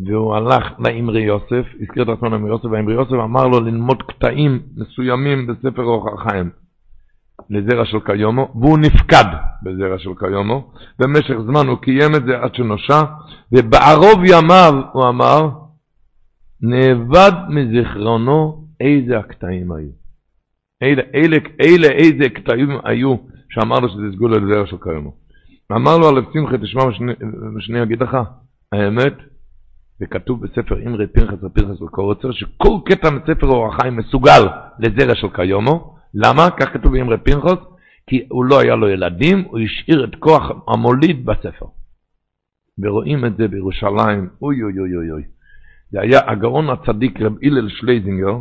והוא הלך לאמרי יוסף, הזכיר את עצמו לאמרי יוסף, והאמרי יוסף אמר לו ללמוד קטעים מסוימים בספר אורח החיים לזרע של קיומו, והוא נפקד בזרע של קיומו, במשך זמן הוא קיים את זה עד שנושע, ובערוב ימיו הוא אמר, נאבד מזיכרונו איזה הקטעים היו. אלה, אלה, אלה איזה קטעים היו שאמר לו שזה סגולה לזרע של קיומו. אמר לו על שמחה, תשמע מה שאני אגיד לך, האמת, זה כתוב בספר אמרי פרחס ופרחס וקורצר, שכל קטע מספר אור החיים מסוגל לזרע של קיומו. למה? כך כתוב באמרי פרחס, כי הוא לא היה לו ילדים, הוא השאיר את כוח המוליד בספר. ורואים את זה בירושלים, אוי אוי אוי אוי אוי. זה היה הגאון הצדיק רב הלל שלייזינגר,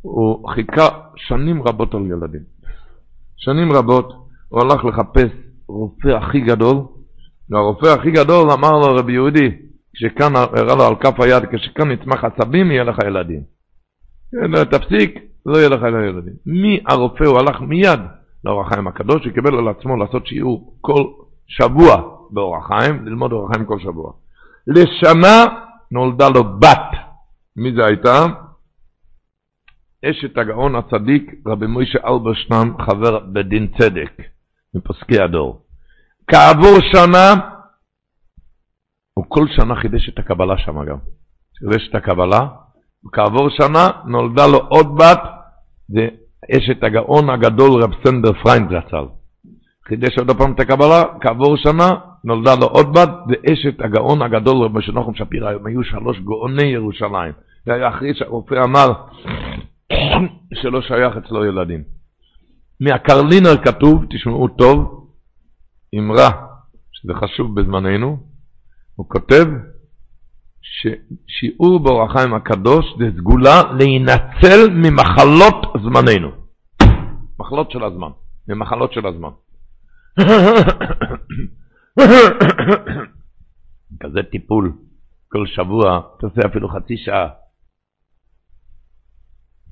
הוא חיכה שנים רבות על ילדים. שנים רבות הוא הלך לחפש רופא הכי גדול, והרופא הכי גדול אמר לו, רבי יהודי, כשכאן הראה לו על כף היד, כשכאן נצמח עצבים, יהיה לך ילדים. תפסיק, לא יהיה לך ילדים. מי הרופא? הוא הלך מיד לאור החיים הקדוש, שקיבל על עצמו לעשות שיעור כל שבוע באור החיים, ללמוד אור החיים כל שבוע. לשנה נולדה לו בת. מי זה הייתה? אשת הגאון הצדיק רבי מוישה אלברשטיין, חבר בדין צדק, מפוסקי הדור. כעבור שנה, הוא כל שנה חידש את הקבלה שם גם. חידש את הקבלה, וכעבור שנה נולדה לו עוד בת, זה אשת הגאון הגדול רב סנדר פריינד זצ"ל. חידש עוד פעם את הקבלה, כעבור שנה נולדה לו עוד בת, זה אשת הגאון הגדול רב משה שפירא, הם היו שלוש גאוני ירושלים. זה היה אחרי שהרופא אמר שלא שייך אצלו ילדים. מהקרלינר כתוב, תשמעו טוב, אמרה, שזה חשוב בזמננו, הוא כותב ששיעור באור החיים הקדוש זה סגולה להינצל ממחלות זמננו. מחלות של הזמן, ממחלות של הזמן. כזה טיפול כל שבוע, תעשה אפילו חצי שעה.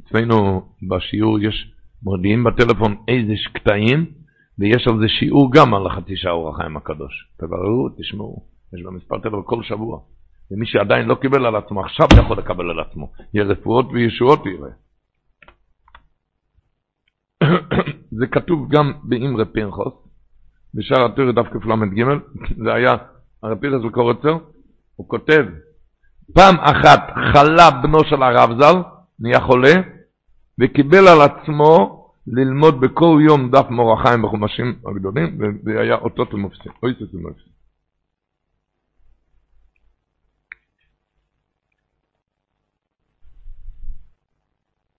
אצלנו בשיעור יש, מודיעים בטלפון איזה קטעים, ויש על זה שיעור גם על החצי שעה אור החיים הקדוש. תבררו, תשמעו, יש במספר טלפון כל שבוע. ומי שעדיין לא קיבל על עצמו, עכשיו יכול לקבל על עצמו. יהיה רפואות וישועות יראה. זה כתוב גם באמרי פנחוס, בשער התורה דף כ"ג, זה היה הרב פנחוס בקורצר, הוא כותב, פעם אחת חלה בנו של הרב ז"ל, נהיה חולה, וקיבל על עצמו ללמוד בכל יום דף מורחיים בחומשים הגדולים, וזה היה אותות ומופסים, אויסוס ומופסים.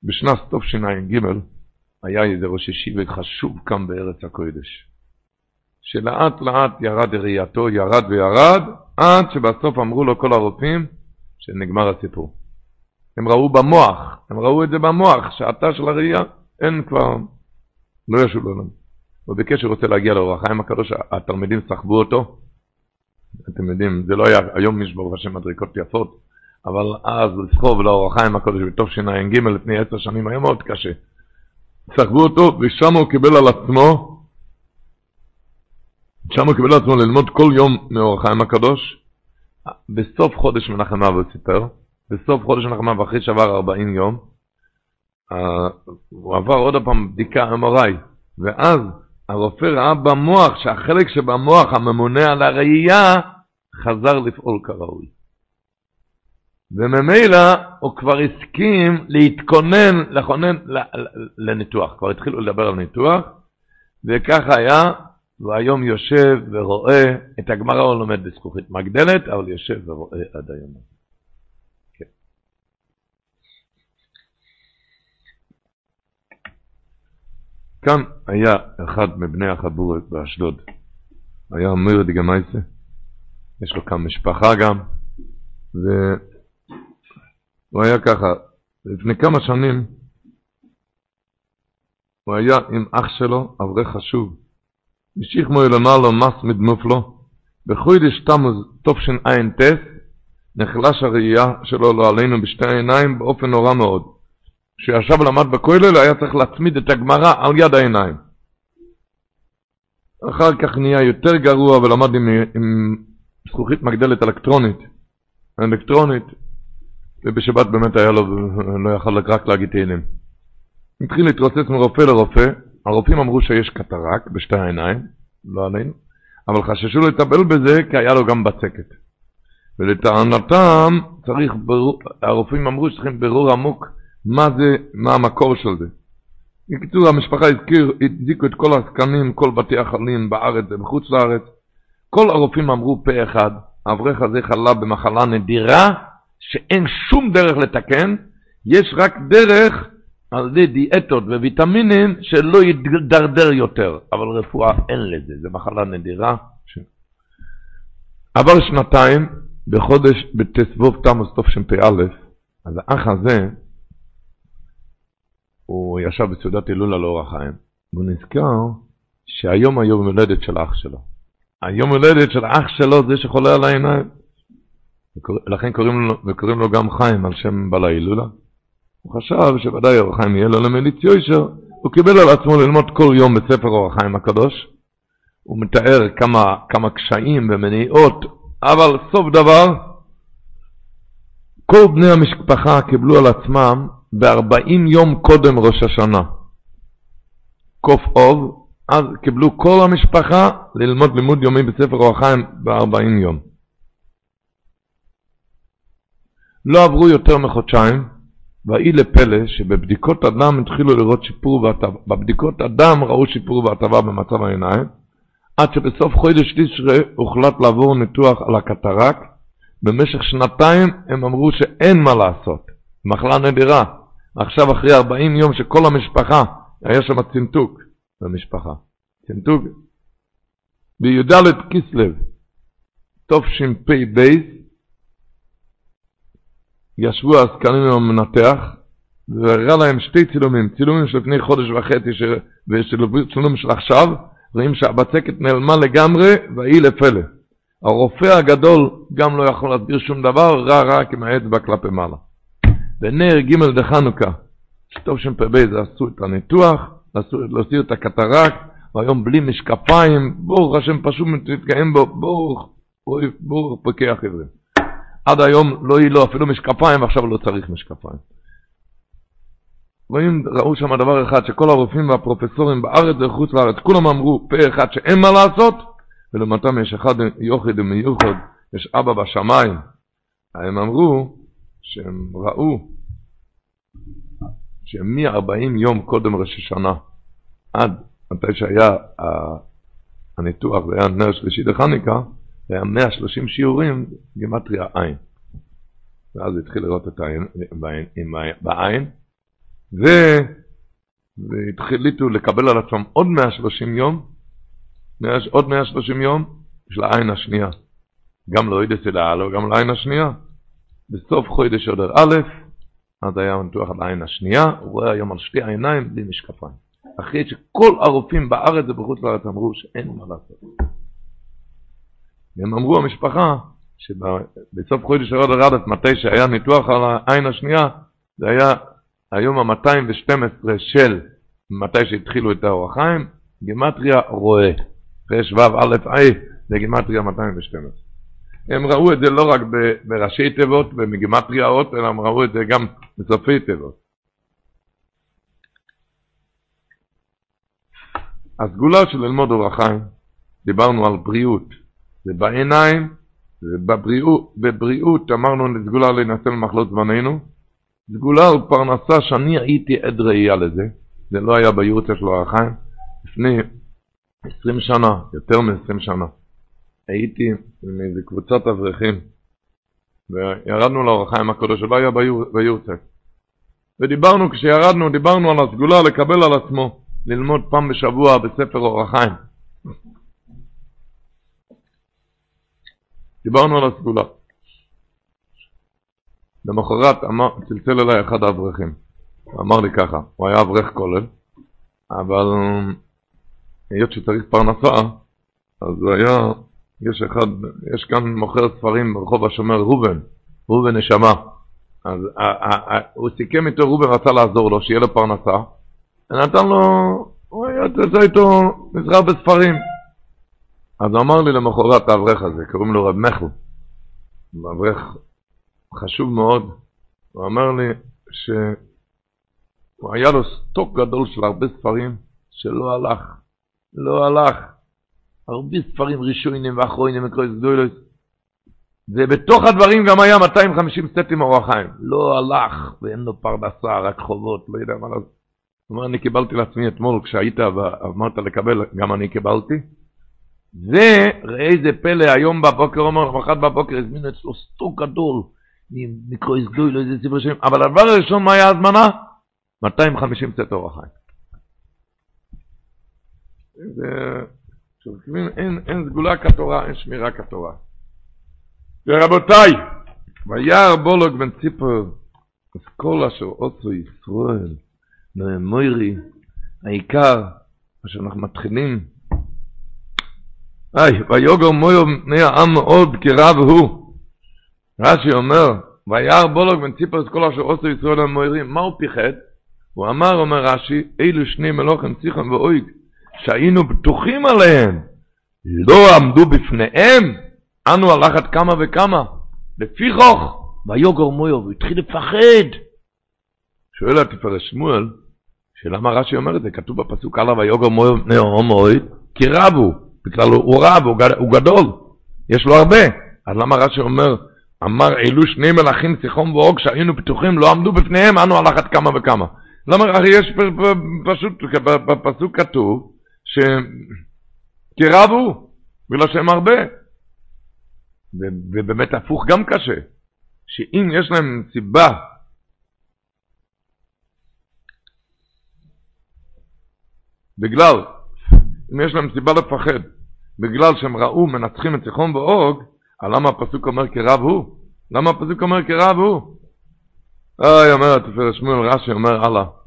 בשנת תשע"ג היה איזה ראש ישיבה חשוב כאן בארץ הקודש, שלאט לאט ירד ראייתו, ירד וירד, עד שבסוף אמרו לו כל הרופאים שנגמר הסיפור. הם ראו במוח, הם ראו את זה במוח, שעתה של הראייה, אין כבר, לא ישוב לעולם. הוא ביקש שהוא רוצה להגיע לאור החיים הקדוש, התלמידים סחבו אותו, אתם יודעים, זה לא היה, היום יש ברוך השם מדריקות יפות, אבל אז לסחוב לאור החיים הקודש בתשע"ג לפני עשר שנים היה מאוד קשה. סחבו אותו ושם הוא קיבל על עצמו, שם הוא קיבל על עצמו ללמוד כל יום מאור החיים הקדוש. בסוף חודש מנחם אב הוא סיפר, בסוף חודש מנחם אב אחרי שעבר 40 יום, הוא עבר עוד פעם בדיקה MRI, ואז הרופא ראה במוח שהחלק שבמוח הממונה על הראייה חזר לפעול כראוי. וממילא הוא כבר הסכים להתכונן, לכונן לניתוח, כבר התחילו לדבר על ניתוח, וככה היה, והיום יושב ורואה, את הגמרא הוא לומד בזכוכית מגדלת, אבל יושב ורואה עד היום. כאן היה אחד מבני החבורת באשדוד, היה אומר דגמייסה, יש לו כאן משפחה גם, ו... הוא היה ככה, לפני כמה שנים הוא היה עם אח שלו, אברך חשוב. משיך מו למעלה מס מדמופלו, בחוידש תמוז תשע"ט נחלש הראייה שלו לא עלינו בשתי העיניים באופן נורא מאוד. כשישב ולמד בכולל היה צריך להצמיד את הגמרא על יד העיניים. אחר כך נהיה יותר גרוע ולמד עם, עם זכוכית מגדלת אלקטרונית. אלקטרונית, ובשבת באמת היה לו, לא יכל רק להגיד תהילים. התחיל להתרוצץ מרופא לרופא, הרופאים אמרו שיש קטרק בשתי העיניים, לא עלינו, אבל חששו לטפל בזה כי היה לו גם בצקת. ולטענתם צריך, ברור, הרופאים אמרו שצריכים ברור עמוק מה זה, מה המקור של זה. בקיצור, המשפחה הזכיר, הדזיקו את כל הזקנים, כל בתי החולים בארץ ובחוץ לארץ. כל הרופאים אמרו פה אחד, האברך הזה חלה במחלה נדירה, שאין שום דרך לתקן, יש רק דרך על ידי דיאטות וויטמינים שלא ידרדר יותר, אבל רפואה אין לזה, זו מחלה נדירה. עבר שנתיים, בחודש בתסבוב תמוס תשפ"א, אז האח הזה, הוא ישב בסעודת הילולה לאור החיים, והוא נזכר שהיום היום הולדת של אח שלו. היום הולדת של אח שלו זה שחולה על העיניים. לכן קוראים לו, וקוראים לו גם חיים על שם בעל ההילולה. הוא חשב שוודאי אור החיים יהיה לו למליץ יוישר, הוא קיבל על עצמו ללמוד כל יום בספר אור החיים הקדוש. הוא מתאר כמה, כמה קשיים ומניעות, אבל סוף דבר, כל בני המשפחה קיבלו על עצמם ב-40 יום קודם ראש השנה. קוף אוב, אז קיבלו כל המשפחה ללמוד לימוד יומי בספר אור החיים ב-40 יום. לא עברו יותר מחודשיים, והאי לפלא שבבדיקות הדם התחילו לראות שיפור והטבה, בבדיקות הדם ראו שיפור והטבה במצב העיניים, עד שבסוף חודש תשרה הוחלט לעבור ניתוח על הקטרק. במשך שנתיים הם אמרו שאין מה לעשות, מחלה נדירה. עכשיו אחרי 40 יום שכל המשפחה, היה שם צנתוק במשפחה, צנתוק. בי"ד כסלו, תשפ"ב, ישבו העסקנים עם המנתח, והראה להם שתי צילומים, צילומים של לפני חודש וחצי וצילומים של עכשיו, רואים שהבצקת נעלמה לגמרי, והיא לפלא. הרופא הגדול גם לא יכול להסביר שום דבר, רע רק עם האצבע כלפי מעלה. בנר ג' דחנוכה, טוב שפ"ב זה עשו את הניתוח, עשו את הקטרק, והיום בלי משקפיים, ברוך השם פשוט מתגאים בו, ברוך, ברוך פוקח עברים. עד היום לא יהיו לו אפילו משקפיים, ועכשיו לא צריך משקפיים. רואים, ראו שם דבר אחד, שכל הרופאים והפרופסורים בארץ וחוץ לארץ, כולם אמרו פה אחד שאין מה לעשות, ולמתם יש אחד יוחד ומיוחד, יש אבא בשמיים. הם אמרו שהם ראו שמ-40 יום קודם ראש השנה, עד מתי שהיה הניתוח, זה היה נר שלישי לחניקה, זה היה 130 שיעורים, גימטריה עין. ואז התחיל לראות את העין, בעין, בעין ו... והחליטו לקבל על עצמם עוד 130 יום, עוד 130 יום של העין השנייה. גם לא ידעתי לאלו, גם לעין השנייה. בסוף חודש עודר א', אז היה ניתוח על העין השנייה, הוא רואה היום על שתי העיניים בלי משקפיים. אחרי שכל הרופאים בארץ ובחוץ לארץ אמרו שאין מה לעשות. והם אמרו המשפחה שבסוף חודש הרוד הרדת, מתי שהיה ניתוח על העין השנייה, זה היה היום ה-212 של מתי שהתחילו את האור החיים, גימטריה רואה. ר"ו א' ע' זה גימטריה 212. הם ראו את זה לא רק בראשי תיבות ובגימטריה אות, אלא הם ראו את זה גם בסופי תיבות. הסגולה של ללמוד החיים, דיברנו על בריאות, זה בעיניים, ובבריאות, בבריאות אמרנו סגולה להינשא למחלות זמננו, סגולה על פרנסה שאני הייתי עד ראייה לזה, זה לא היה ביורצה של אור החיים, לפני עשרים שנה, יותר מעשרים שנה, הייתי עם איזה קבוצת אברכים, וירדנו לאור החיים הקודש, שלא היה ביורצה. ודיברנו, כשירדנו, דיברנו על הסגולה לקבל על עצמו, ללמוד פעם בשבוע בספר אור החיים. דיברנו על הסגולה. למחרת צלצל אליי אחד האברכים, אמר לי ככה, הוא היה אברך כולל, אבל היות שצריך פרנסה, אז היה, יש אחד, יש כאן מוכר ספרים ברחוב השומר ראובן, ראובן נשמה. אז הוא סיכם איתו, ראובן רצה לעזור לו, שיהיה לו פרנסה, ונתן לו, הוא יוצא איתו מזרח בספרים. אז הוא אמר לי למחרת האברך הזה, קוראים לו רב מחל, אברך חשוב מאוד, הוא אמר לי שהוא היה לו סטוק גדול של הרבה ספרים שלא הלך, לא הלך. הרבה ספרים ראשונים ואחרונים וקרויס גדולוס. ובתוך הדברים גם היה 250 סטים אורח חיים. לא הלך, ואין לו פרנסה, רק חובות, לא יודע מה לעשות. הוא אומר, אני קיבלתי לעצמי אתמול, כשהיית ואמרת לקבל, גם אני קיבלתי. וראה איזה פלא, היום בבוקר, אומר, מחר בבוקר הזמינו אצלו סטוק גדול, מקרויס גדולוס, איזה ספר שנים. אבל הדבר הראשון, מה היה הזמנה? 250 סט אורח חיים. זה, אין, אין סגולה כתורה, אין שמירה כתורה. ורבותיי, וירא בולוג בן ציפר, אז כל אשר עושו ישראל, מוירי, העיקר, מה שאנחנו מתחילים, היי, ויוגר מויו בני העם מאוד כרב הוא. רש"י אומר, וירא בולוג בן ציפר, אז כל אשר עושו ישראל מוירי, מה הוא פיחד? הוא אמר, אומר רש"י, אילו שני מלוכים ציחם ואויג, שהיינו בטוחים עליהם, לא עמדו בפניהם, אנו הלכת כמה וכמה. לפיכוך, ויוגר מויו, הוא התחיל לפחד. שואל התפארת שמואל, שלמה רש"י אומר את זה? כתוב בפסוק הלאה, ויוגר מויו בני הומוי, כי רב הוא, בכלל הוא רב, הוא גדול, יש לו הרבה. אז למה רש"י אומר, אמר אלו שני מלאכים סיחום ואוג שהיינו פתוחים לא עמדו בפניהם אנו הלכת כמה וכמה. למה הרי יש פשוט בפסוק כתוב שתרבו, בגלל שהם הרבה. ובאמת הפוך גם קשה, שאם יש להם סיבה בגלל, אם יש להם סיבה לפחד, בגלל שהם ראו מנצחים את סיחון ואוג, למה הפסוק אומר כרב הוא? למה הפסוק אומר כרב הוא? אוי, אומר התפארת שמואל רש"י, אומר הלאה.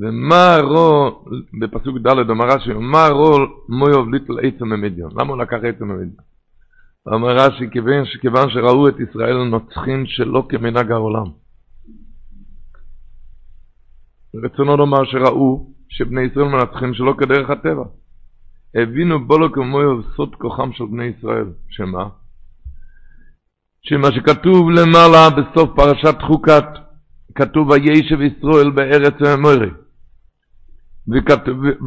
ומה רו, בפסוק ד' אומר רש"י, מה רו מויוב ליטל עצם ממדיון? למה הוא לקח עצם ממדיון? אומר רש"י, כיוון, שראו את ישראל נוצחים שלא כמנהג העולם. רצונו לומר שראו שבני ישראל מנצחים שלא כדרך הטבע. הבינו בולו כמויוב סוד כוחם של בני ישראל, שמה? שמה שכתוב למעלה בסוף פרשת חוקת, כתוב וישב ישראל בארץ מוירי.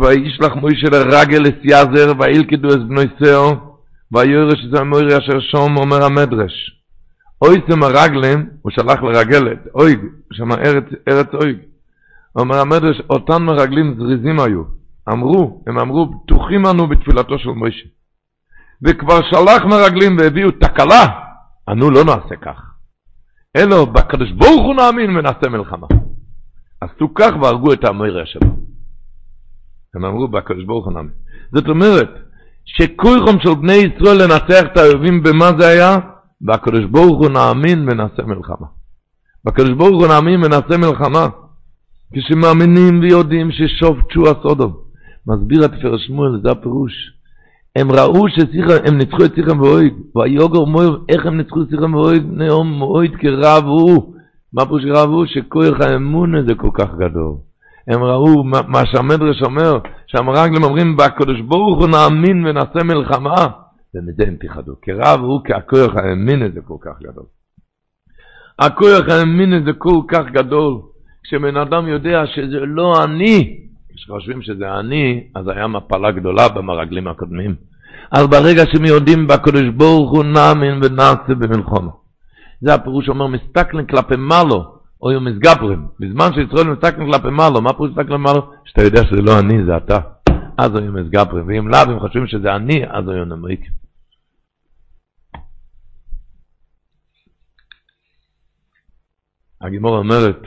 וישלח מוישה לרגל אסייזר, וילכדו את בני שאו, ויורש את המוירי אשר שום אומר המדרש. אויסם הרגלים, הוא שלח לרגלת, אויג, שם ארץ, ארץ אויג. אומר המדרש, אותם מרגלים זריזים היו. אמרו, הם אמרו, בטוחים אנו בתפילתו של מוישה. וכבר שלח מרגלים והביאו תקלה, אנו לא נעשה כך. אלא בקדוש ברוך הוא נאמין ונעשה מלחמה. עשו כך והרגו את המוירי שלו. הם אמרו בקדוש ברוך הוא נאמין. זאת אומרת, שכויכם של בני ישראל לנצח את האויבים במה זה היה? בקדוש ברוך הוא נאמין ונעשה מלחמה. בקדוש ברוך הוא נאמין ונעשה מלחמה. כשמאמינים ויודעים ששוב תשועה סודום. מסביר התפארת שמואל, זה הפירוש. הם ראו שסיכם, הם ניצחו את סיכם ואויד, ויוגר מויר, איך הם ניצחו את סיכם ואויד? נאום מויד כרב הוא. מה פה שרב הוא? שכוח האמון הזה כל כך גדול. הם ראו מה, שהמדרש אומר, שהמרגלים אומרים, בקדוש ברוך הוא נאמין ונעשה מלחמה, ומזה הם פחדו. כרב הוא, כהכוח האמין הזה כל כך גדול. הכוח האמין הזה כל כך גדול, כשבן אדם יודע שזה לא אני, כשחושבים שזה אני, אז היה מפלה גדולה במרגלים הקודמים. אז ברגע שהם יודעים בקדוש ברוך הוא נאמין ונעשה במלחמה. זה הפירוש אומר, מסתכלים כלפי מעלו, או יום מסגברים. בזמן שישראל מסתכלים כלפי מעלו, מה פירוש מסתכלים מעלו? שאתה יודע שזה לא אני, זה אתה. אז היו מסגברים. ואם לאו, אם חושבים שזה אני, אז היו נמריקים. הגימור אומרת,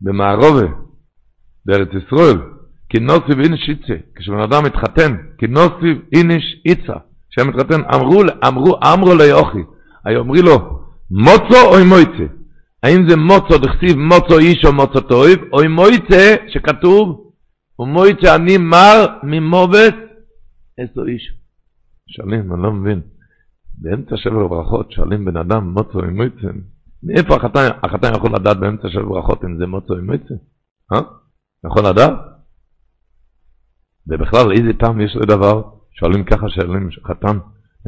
במערובה, בארץ ישראל, כי נוסיב איניש איצה, כשבן אדם מתחתן, כי נוסיב איניש איצה, כשהם מתחתן, אמרו, אמרו, אמרו ליוכי, היו אומרים לו, מוצו או מויצה? האם זה מוצו, דכסיב מוצו איש או מוצו טויב, או מויצה, שכתוב, ומויצה אני מר ממובץ, איזו איש. שואלים, אני לא מבין. באמצע שבר ברכות שואלים בן אדם מוצו או מויצה, מאיפה החתן, החתן יכול לדעת באמצע של ברכות אם זה מוצו או מויצה? אה? יכול לדעת? ובכלל, איזה טעם יש לדבר? שואלים ככה, שואלים חתן,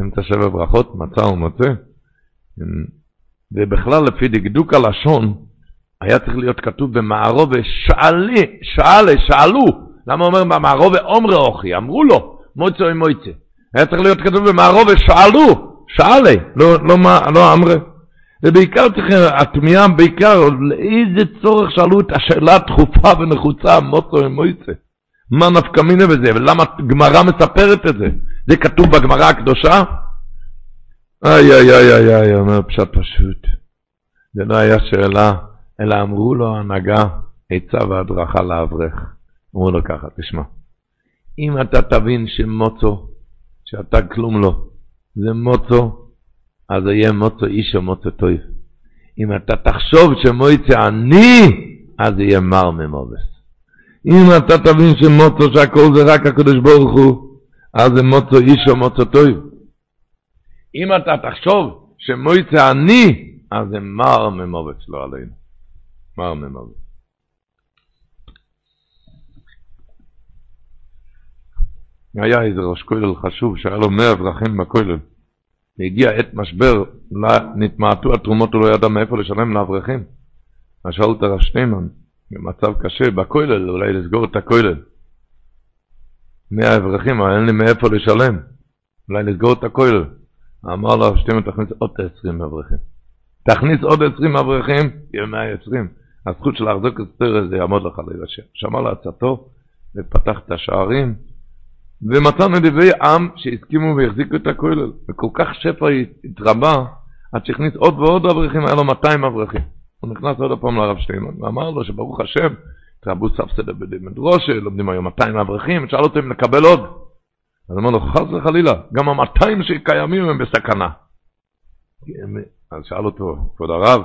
אמצע שבע ברכות, מצה ומוצא. ובכלל, לפי דקדוק הלשון, היה צריך להיות כתוב במערובה, שאלי, שאלה, שאלו. למה אומר במערובה עומרי אוכי? אמרו לו, מוצא או מוצא. היה צריך להיות כתוב במערובה, שאלו, שאלה, לא, לא, לא אמרי. ובעיקר צריך, התמיהה בעיקר, לאיזה צורך שאלו את השאלה הדחופה ונחוצה, מוצא או מוצא. מה נפקא מינה בזה, ולמה גמרא מספרת את זה? זה כתוב בגמרא הקדושה? איי איי איי איי איי, אומר פשט פשוט. זה לא היה שאלה, אלא אמרו לו הנהגה, עצה והדרכה לאברך. אמרו לו ככה, תשמע, אם אתה תבין שמוצו, שאתה כלום לא, זה מוצו, אז יהיה מוצו איש או מוצו טוב. אם אתה תחשוב שמויצא אני, אז יהיה מר ממובס. אם אתה תבין שמוצו שהכל זה רק הקדוש ברוך הוא, אז זה מוצו איש או מוצו טוב. אם אתה תחשוב שמויצא אני, אז זה מר ממובץ לא עלינו. מר ממובץ. היה איזה ראש כולל חשוב שהיה לו מאה אברכים בכולל. והגיע עת משבר, נתמעטו התרומות, הוא לא ידע מאיפה לשלם לאברכים. אז שאלו את הרב שטיינמן, במצב קשה בכולל, אולי לסגור את הכולל. מאה אברכים, אין לי מאיפה לשלם. אולי לסגור את הכולל. אמר לו, שתימן תכניס עוד עשרים אברכים. תכניס עוד עשרים אברכים, יהיה מאה עשרים. הזכות של להחזוק את הסטר הזה יעמוד לך להירשם. שמע לעצתו, ופתח את השערים, ומצא נדיבי עם שהסכימו והחזיקו את הכולל. וכל כך שפע התרבה, עד שהכניס עוד ועוד אברכים, היה לו 200 אברכים. הוא נכנס עוד פעם לרב שטיינמן, ואמר לו שברוך השם, התרבו ספסדה בדרושה, לומדים היום 200 אברכים, שאל אותו אם נקבל עוד. אז אמר לו, חס וחלילה, גם ה-200 שקיימים הם בסכנה. אז שאל אותו, כבוד הרב,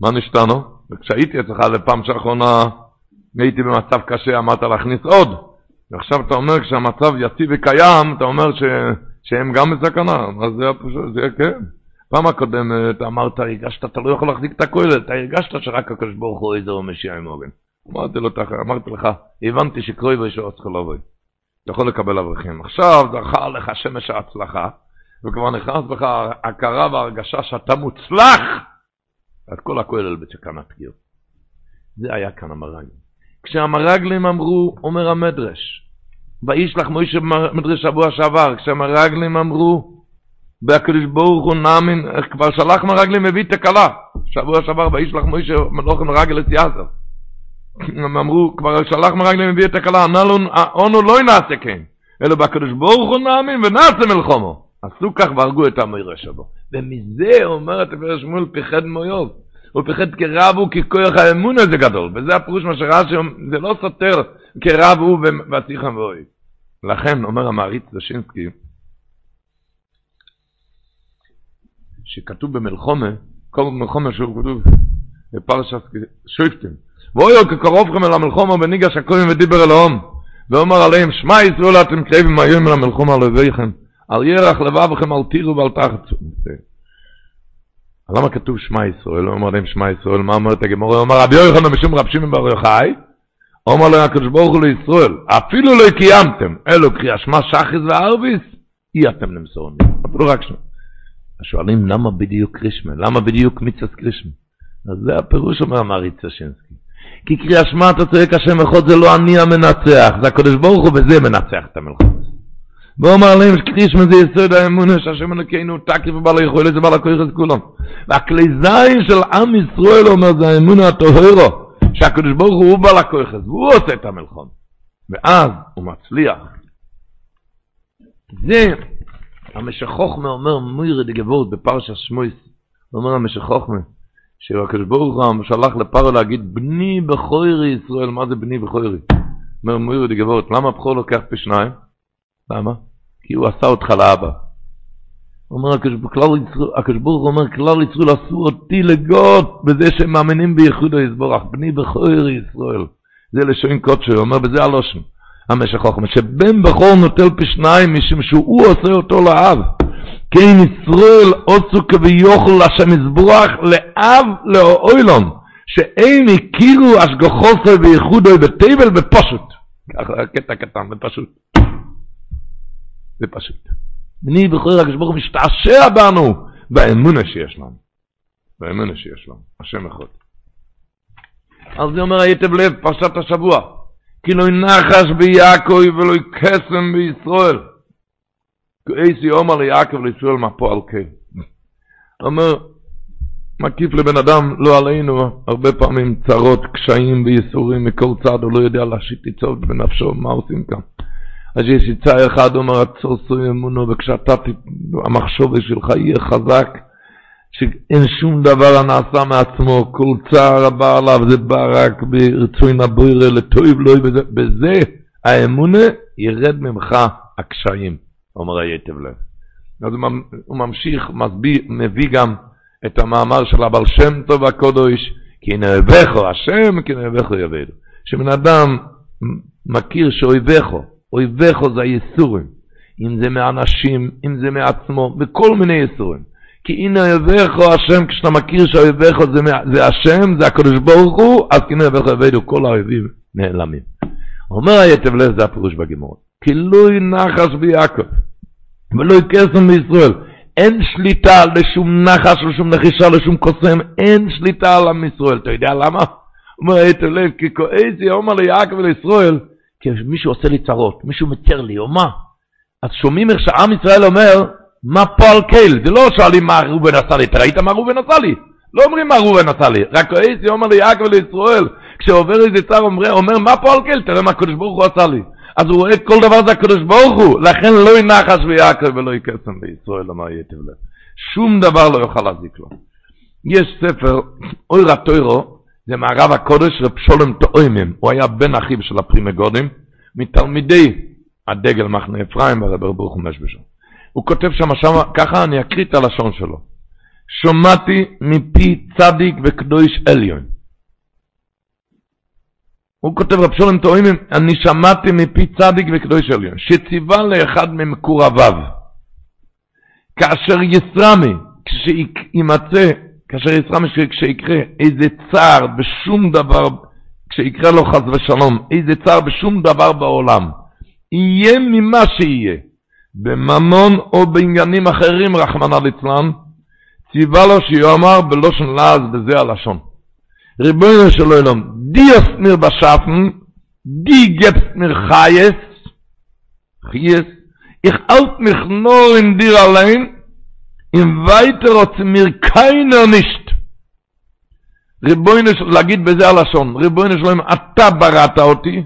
מה נשתנו? וכשהייתי אצלך לפעם שאחרונה, הייתי במצב קשה, אמרת להכניס עוד. ועכשיו אתה אומר, כשהמצב יציב וקיים, אתה אומר ש... שהם גם בסכנה. אז זה פשוט, זה כן. פעם הקודמת אמרת, הרגשת, אתה לא יכול להחזיק את הכולל, אתה הרגשת שרק הקדוש ברוך הוא איזה משיע עם אורן. אמרתי לו, אמרתי לך, הבנתי שקרוי וישוע צריך לבוא. אתה יכול לקבל אברכים. עכשיו זכה לך שמש ההצלחה, וכבר נכנס בך הכרה והרגשה שאתה מוצלח, אז כל הכולל בסכנת פגיעות. זה היה כאן המרגלים. כשהמרגלים אמרו, אומר המדרש, וישלח מוישה מדרש שבוע שעבר, כשהמרגלים אמרו, והקדוש ברוך הוא נאמין, כבר שלח מרגלים מביא תקלה, שבוע שעבר וישלח מוישה מלוך מרגל את יעזר. הם אמרו, כבר שלח מרגלים מביא תקלה, אונו לא נעשה כן, אלא בקדוש ברוך הוא נאמין ונעשה מלחומו. עשו כך והרגו את המוירה שלו. ומזה אומרת הגברת שמואל פיחד מויוב. הוא פיחד כרב הוא ככוח האמון הזה גדול. וזה הפירוש מה שרש"י, זה לא סותר כרב הוא ותיכם ואוהב. לכן אומר המעריץ זשינסקי, שכתוב במלחומה, כל מלחומה שהוא כתוב בפרשת שויפטים, ואויו כקרובכם אל המלחומה בניגש הכהן ודיבר אל ההום, ואומר עליהם, שמע ישראל אתם קרבים היום אל המלחום על אויביכם, על ירח לבבכם אל תירו ואל תחצו. למה כתוב שמע ישראל? הוא אומר להם שמע ישראל, מה אומרת הגמורה? אומר רבי יוחנן משום רב שמעון בר יוחאי, אומר להם הקדוש ברוך הוא לישראל, אפילו לא קיימתם, אלו קריאה שמע שחיס וערביס, אי אתם נמסורני. אפילו רק שם. שואלים למה בדיוק קרישמה? למה בדיוק מיצס קרישמה? אז זה הפירוש אומר מריץ שינסקי. כי קריאה שמע אתה צועק השם אחד זה לא אני המנצח, זה הקדוש ברוך הוא וזה מנצח את המלחמה. ואומר להם קרישמה זה יסוד האמונה שהשם אלוקינו תקיף ובעל היכולת זה בעל את כולם. והכלי זין של עם ישראל אומר זה האמונה הטהרו, שהקדוש ברוך הוא בעל הכוח והוא עושה את המלחמה. ואז הוא מצליח. זה המשך חוכמה אומר מוירי דגבות בפרשת שמויס, הוא אומר המשך חוכמה, שהקדוש ברוך הוא שלח לפרו להגיד בני בכוירי ישראל, מה זה בני בכוירי? אומר מוירי דגבות, למה הבכור לוקח פי שניים? למה? כי הוא עשה אותך לאבא. אומר הקדוש ברוך הוא אומר כלל ישראל עשו אותי לגות בזה שהם מאמינים בייחוד היסבורך, בני בכוירי ישראל. זה לשון קודשו, הוא אומר בזה הלושן. המשך חוכמה, שבן בכור נוטל פי שניים משום שהוא עושה אותו לאב. כן ישראל עושו כביוכל לשם יזבוח לאב לאוילון, שאין הכירו השגחוסו וייחודו בתבל בפשוט. ככה קטע קטן, בפשוט. בפשוט. בני בכור הקדוש ברוך הוא משתעשע בנו באמונה שיש לנו. באמונה שיש לנו, השם אחד. אז זה אומר הייתם לב, פרשת השבוע. כי לא נחש ביעקב ולא קסם בישראל. כאיסי אומר ליעקב לישראל מה פועל כן. אומר, מקיף לבן אדם, לא עלינו, הרבה פעמים צרות, קשיים וייסורים מכל צד, הוא לא יודע להשיט עצות בנפשו, מה עושים כאן. אז יש עצה אחד, אומר, עצור סוי אמונו, וכשאתה, המחשוב שלך יהיה חזק, שאין שום דבר הנעשה מעצמו, כל צער הבא עליו זה בא רק ברצוי נבוירה לטויב לוי, בזה, בזה האמונה ירד ממך הקשיים, אומר היטב לב. אז הוא ממשיך, מסביר, מביא גם את המאמר של הבעל שם טוב הקודש, כי נאבכו השם, כי נאבכו יבדו. שבן אדם מכיר שאויבכו, אויבכו זה היסורים, אם זה מאנשים, אם זה מעצמו, בכל מיני יסורים. כי הנה אויביך השם, כשאתה מכיר שאויביך זה, זה השם, זה הקדוש ברוך הוא, אז כי אויביך אויבינו, כל האויבים נעלמים. אומר היתב לב, זה הפירוש בגימור. כי לא ינחש ביעקב, ולא יקסם בישראל. אין שליטה לשום נחש, לשום נחישה, לשום קוסם, אין שליטה על עם ישראל. אתה יודע למה? אומר היתב לב, כי כועזי אומר ליעקב ולישראל, כי מישהו עושה לי צרות, מישהו מצר לי, או מה? אז שומעים איך שעם ישראל אומר, מה פועל קייל? זה לא שואלים מה ראובן עשה לי, אתה ראית מה ראובן עשה לי? לא אומרים מה ראובן עשה לי, רק ראיתי אומר ליעקב ולישראל, כשעובר איזה צר אומר, אומר מה פועל קייל? תראה מה הקדוש ברוך הוא עשה לי. אז הוא רואה כל דבר זה הקדוש ברוך הוא, לכן לא ינחש ביעקב ולא יקסם בישראל, אמר יתב לב. שום דבר לא יוכל להזיק לו. יש ספר, אוי רטוירו, זה מהרב הקודש רב שולם טועמים, הוא היה בן אחיו של הפרימגודים, מתלמידי הדגל מחנה אפרים והרב ברוך הוא משבשו. הוא כותב שם, שם, ככה אני אקריא את הלשון שלו. שמעתי מפי צדיק וקדוש עליון. הוא כותב רב שולם טועמים, אני שמעתי מפי צדיק וקדוש עליון, שציווה לאחד ממקורביו, כאשר יסרמי, כשימצא, כאשר יסרמי, כשיקרה איזה צער בשום דבר, כשיקרה לו חס ושלום, איזה צער בשום דבר בעולם, יהיה ממה שיהיה. בממון או בעניינים אחרים, רחמנא ליצלן, ציווה לו שיאמר בלושן לעז בזה הלשון. ריבונו של עולם, דיוס מיר בשפן, די גבס מיר חייס, חייס, איך אלט nur in dir allein, im weiter hat mir keiner nicht. ריבונו של, להגיד בזה הלשון, ריבונו של עולם, אתה בראת אותי,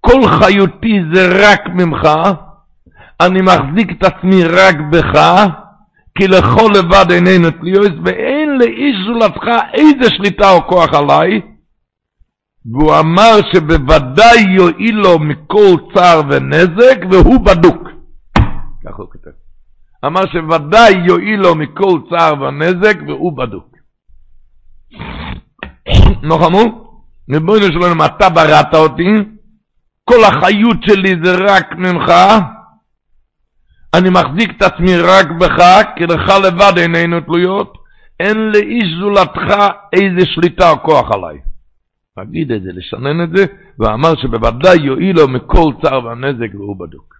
כל חיותי זה רק ממך, אני מחזיק את עצמי רק בך, כי לכל לבד איננו תליוס, ואין לאיש זולתך איזה שליטה או כוח עליי. והוא אמר שבוודאי יועיל לו מכל צער ונזק, והוא בדוק. ככה הוא כותב. אמר שוודאי יועיל לו מכל צער ונזק, והוא בדוק. נוחמו, ריבונו שלנו, אתה בראת אותי, כל החיות שלי זה רק ממך, אני מחזיק את עצמי רק בך, כי לך לבד איננו תלויות, אין לאיש זולתך איזה שליטה או כוח עליי. תגיד את זה, לשנן את זה, ואמר שבוודאי יועיל לו מכל צער והנזק והוא בדוק.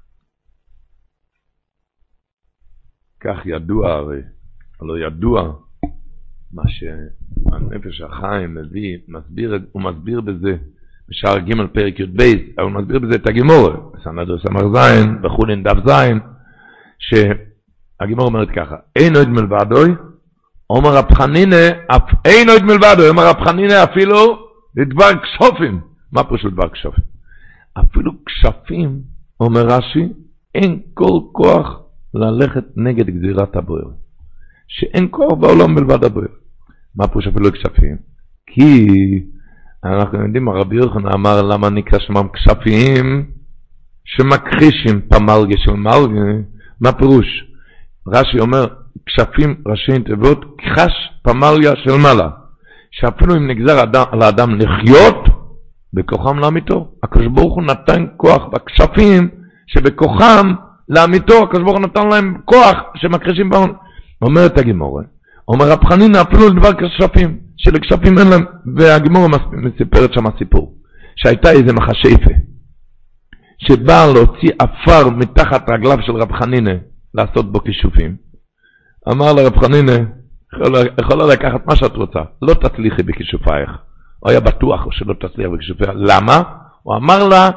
כך ידוע הרי, הלא ידוע מה שהנפש החיים מביא, מסביר, הוא מסביר בזה בשער ג' פרק י"ב, הוא מסביר בזה את הגימור, סנדו סמ"ז, בחולין דף ז', שהגימור אומרת ככה, אין עוד מלבדוי, אומר רב חנינא, אין עוד מלבדוי, אומר רב חנינא אפילו לדבר כשופים. מה פירוש לדבר כשופים? אפילו כשפים, אומר רש"י, אין כל כוח ללכת נגד גזירת הבוער. שאין כוח בעולם מלבד הבוער. מה פירוש אפילו כשפים? כי אנחנו יודעים, הרבי יוחנן אמר למה נקרא שמם כשפים שמכחישים פמלגה של מלגה, מה פירוש? רש"י אומר, כשפים ראשי תיבות, כחש פמליה של מעלה, שאפילו אם נגזר על האדם לחיות, בכוחם לאמיתו. הקדוש ברוך הוא נתן כוח בכשפים שבכוחם לאמיתו, הקדוש ברוך הוא נתן להם כוח שמכחישים פעם. אומרת הגימורה, אומר רב חנינא אפילו לדבר כשפים, שלכשפים אין להם, והגימורה מספרת שם סיפור, שהייתה איזה מכשפה, שבאה להוציא עפר מתחת רגליו של רב חנינא לעשות בו כישופים. אמר לרב חנינא, יכולה לקחת מה שאת רוצה, לא תצליחי בכישופייך. הוא היה בטוח שלא תצליח בכישופייך. למה? הוא אמר לה,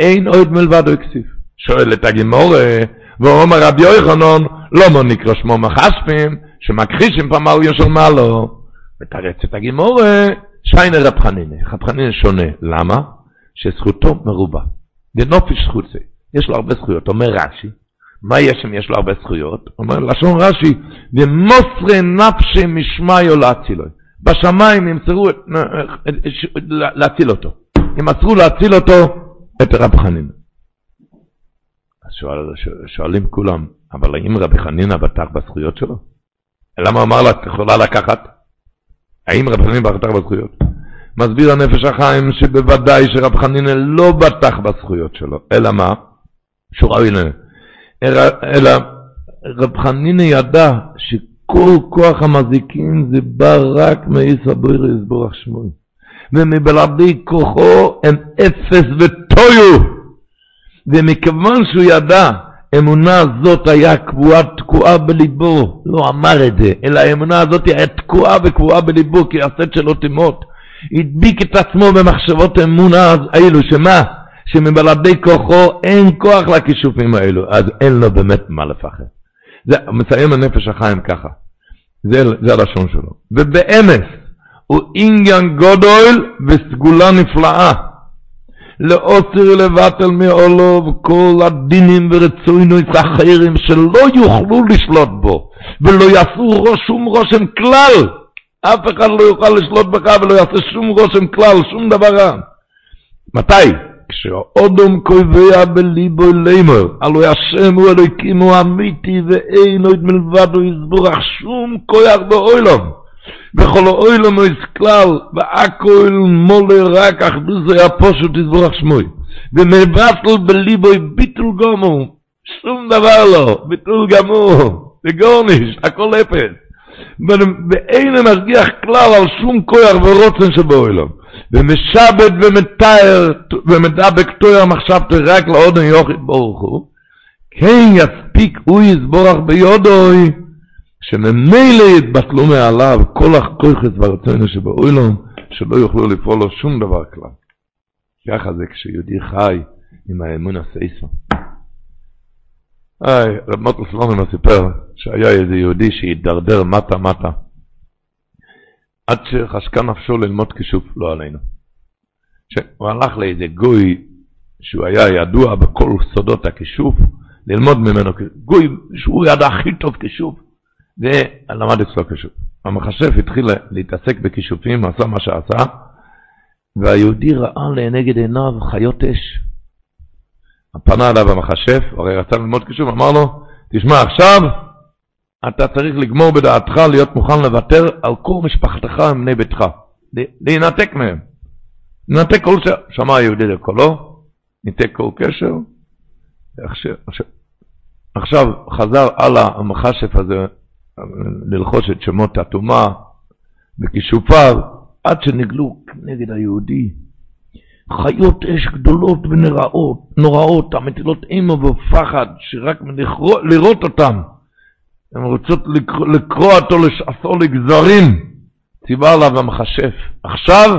אין עוד מלבד או הכסיף. שואל את הגימורה, והוא אומר רבי יוחנן, לא מו נקרא שמו מחשפים, שמכחישים פעם על יושל מעלו. מתרץ את הגימורה, שיינר רב חנינא. רב חנינא שונה. למה? שזכותו מרובה. גנופיש זכות זה. יש לו הרבה זכויות. אומר רש"י, מה יש אם יש לו הרבה זכויות? אומר לשון רש"י, ומוסרי נפשי משמיו להצילו. בשמיים ימסרו להציל אותו. ימסרו להציל אותו את רב חנינא. אז שואל, שואלים כולם, אבל האם רבי חנינא בטח בזכויות שלו? למה אמר לה, את יכולה לקחת? האם רב חנינא בטח בזכויות? מסביר הנפש החיים שבוודאי שרב חנינא לא בטח בזכויות שלו, אלא מה? שהוא ראוי להם. אלא רב חנינא ידע שכל כוח המזיקים זה בא רק מאיסא בוירא יסבורך שמוי. ומבלעדי כוחו הם אפס וטויו. ומכיוון שהוא ידע, אמונה הזאת היה קבועה, תקועה בליבו, לא אמר את זה, אלא האמונה הזאת היה תקועה וקבועה בליבו, כי הסט שלו תימות. הדביק את עצמו במחשבות האמונה האלו, שמה? שמבלעדי כוחו אין כוח לכישופים האלו, אז אין לו באמת מה לפחד. זה מסיים הנפש החיים ככה, זה, זה הלשון שלו. ובאמס, הוא עניין גודל וסגולה נפלאה. לאוסר לבטל מעולו וכל הדינים ורצוינו את החיירים שלא יוכלו לשלוט בו ולא יעשו שום רושם כלל אף אחד לא יוכל לשלוט בך ולא יעשה שום רושם כלל, שום דבר רע. מתי? כשאודום קובע בליבו לימר, הלו השם הוא אלוקים הוא אמיתי ואין עוד מלבדו יסבורך שום כוח באוילום. וכל האוילום הוא כלל, והכל מולה רק אחדו זה הפושוט יסבורך שמוי. ומבטל בליבו ביטול גמור, שום דבר לא, ביטול גמור, וגורניש, הכל אפס. ואין משגיח כלל על שום כוח ורוצן שבאוילום. ומשבת ומתאר ומדבק תואר מחשבתו רק לאודן יוכית ברוך הוא, כן יספיק הוא יסבורך ביודוי, שממילא יתבטלו מעליו כל הכוחת והרצונו שבאוילום, שלא יוכלו לפעול לו שום דבר כלל. ככה זה כשיהודי חי עם האמון הסייסו. היי, רב מוטל סלומנו סיפר שהיה איזה יהודי שהידרדר מטה מטה. עד שחשקה נפשו ללמוד כישוף, לא עלינו. שהוא הלך לאיזה גוי שהוא היה ידוע בכל סודות הכישוף, ללמוד ממנו, גוי שהוא ידע הכי טוב כישוף, ולמד אצלו כישוף. המחשף התחיל להתעסק בכישופים, עשה מה שעשה, והיהודי ראה לנגד עיניו חיות אש. פנה אליו המחשף, הרי רצה ללמוד כישוף, אמר לו, תשמע עכשיו, אתה צריך לגמור בדעתך להיות מוכן לוותר על כל משפחתך ובני ביתך, להינתק מהם. לנתק כל ש... שמע היהודי לקולו, ניתק כל קשר. עכשיו, עכשיו חזר הלאה המכשף הזה ללחוש את שמות הטומאה וכישופיו, עד שנגלו נגד היהודי. חיות אש גדולות ונראות, נוראות, המטילות אימה ופחד, שרק לראות אותם, הן רוצות לקרוע אותו, לשעשו לגזרים, ציווה עליו המכשף. עכשיו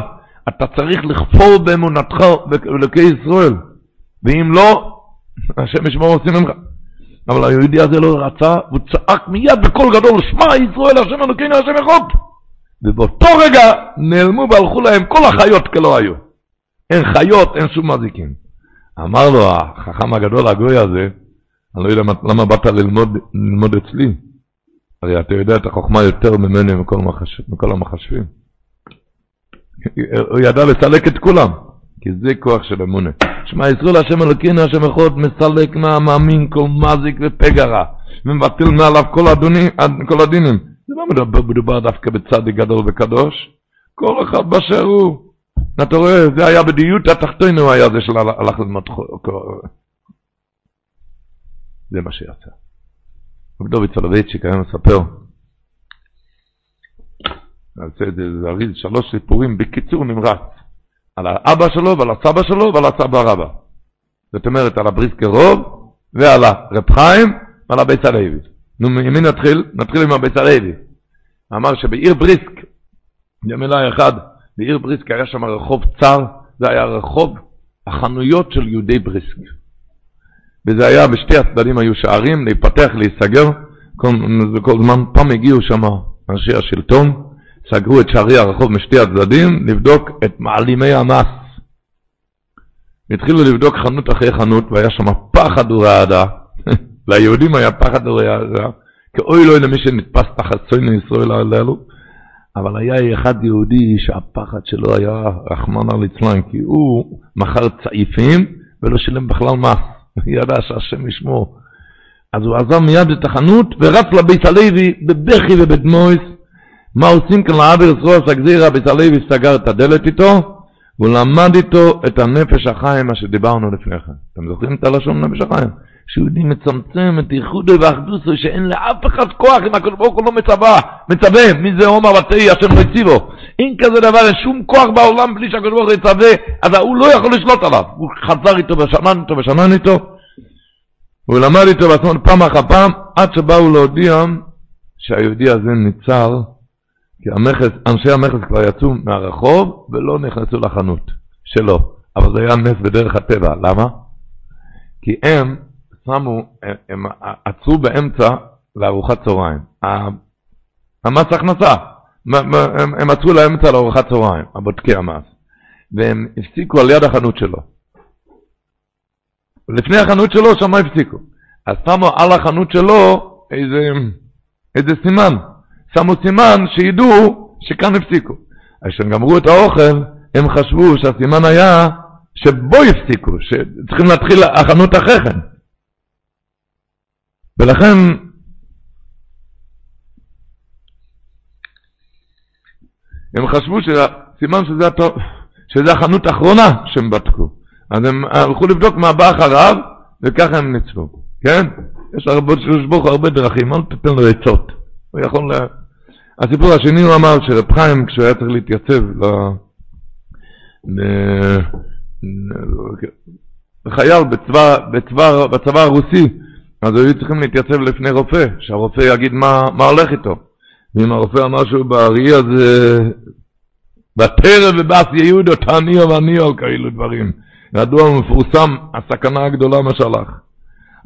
אתה צריך לכפור באמונתך באלוקי ישראל, ואם לא, השם ישמור עושים ממך. אבל היהודי הזה לא רצה, והוא צעק מיד בקול גדול, שמע ישראל, השם אלוקינו, השם אחד. ובאותו רגע נעלמו והלכו להם כל החיות כלא היו. אין חיות, אין שום מזיקים. אמר לו החכם הגדול, הגוי הזה, אני לא יודע למה באת ללמוד, ללמוד אצלי. הרי אתה יודע את החוכמה יותר ממני מכל, מחש... מכל המחשבים. הוא ידע לסלק את כולם, כי זה כוח של אמונה. שמע ישראל השם אלוקינו השם אחד מסלק מהמאמין כל מזיק ופגרה, ומבטל מעליו כל, הדוני, כל הדינים. זה לא מדבר, מדובר דווקא בצדיק גדול וקדוש, כל אחד באשר הוא. אתה רואה, זה היה בדיוק התחתינו היה זה של הלך ללמוד זה מה שיצא. רב דוד סולובייצ'יק היה מספר, זה אריז שלוש סיפורים בקיצור נמרץ, על האבא שלו ועל הסבא שלו ועל הסבא רבא. זאת אומרת, על הבריסקר רוב ועל הרב חיים ועל הבית הלוי. נו, ממי נתחיל? נתחיל עם הבית הלוי. אמר שבעיר בריסק, אליי אחד, בעיר בריסק היה שם רחוב צר, זה היה רחוב החנויות של יהודי בריסק. וזה היה, בשתי הצדדים היו שערים, להיפתח, להיסגר, כל, כל זמן, פעם הגיעו שם אנשי השלטון, סגרו את שערי הרחוב משתי הצדדים, לבדוק את מעלימי המס. התחילו לבדוק חנות אחרי חנות, והיה שם פחד ורעדה. ליהודים היה פחד ורעדה, כי אוי לא למי שנתפס תחת צוינו ישראל הללו. אבל היה אחד יהודי שהפחד שלו היה רחמנא ליצלן, כי הוא מכר צעיפים ולא שילם בכלל מס. ידע שהשם ישמור. אז הוא עזב מיד את החנות ורץ לבית הלוי בבכי ובדמויס. מה עושים כאן לאבר סרוס הגזירה, בית הלוי סגר את הדלת איתו, והוא למד איתו את הנפש החיים, מה שדיברנו לפני כן. אתם זוכרים את הלשון נפש החיים? שיהודי מצמצם את ייחודו ואחדוסו, שאין לאף אחד כוח אם הקדוש ברוך הוא לא מצווה, מצווה, מי זה עומר ותהי השם לא הציבו. אין כזה דבר, אין שום כוח בעולם בלי שהקדוש ברוך הוא יצווה, אז הוא לא יכול לשלוט עליו. הוא חזר איתו ושמן איתו ושמן איתו, הוא למד איתו בעצמו פעם אחר פעם, עד שבאו להודיע שהיהודי הזה ניצר, כי המכס, אנשי המכס כבר יצאו מהרחוב ולא נכנסו לחנות שלו. אבל זה היה נס בדרך הטבע, למה? כי הם שמו, הם עצרו באמצע לארוחת צהריים. המס הכנסה, הם עצרו לאמצע לארוחת צהריים, הבודקי המס, והם הפסיקו על יד החנות שלו. לפני החנות שלו, שם הפסיקו. אז שמו על החנות שלו איזה, איזה סימן. שמו סימן שידעו שכאן הפסיקו. אז כשהם גמרו את האוכל, הם חשבו שהסימן היה שבו הפסיקו, שצריכים להתחיל החנות אחרי כן. ולכן הם חשבו שהסימן שזה, שזה החנות האחרונה שהם בדקו. אז הם הלכו לבדוק מה בא אחריו, וככה הם ניצלו, כן? יש הרבה, ברוך הרבה דרכים, אל תתן לו עצות. הוא יכול ל... הסיפור השני הוא אמר שרב חיים, כשהוא היה צריך להתייצב ל... חייל בצבא, בצבא, בצבא הרוסי, אז היו צריכים להתייצב לפני רופא, שהרופא יגיד מה, מה הולך איתו. ואם הרופא אמר שהוא בארי, אז בטרם ובאס יהודו תעניו ועניו, כאלו דברים. ידוע ומפורסם הסכנה הגדולה מה שהלך.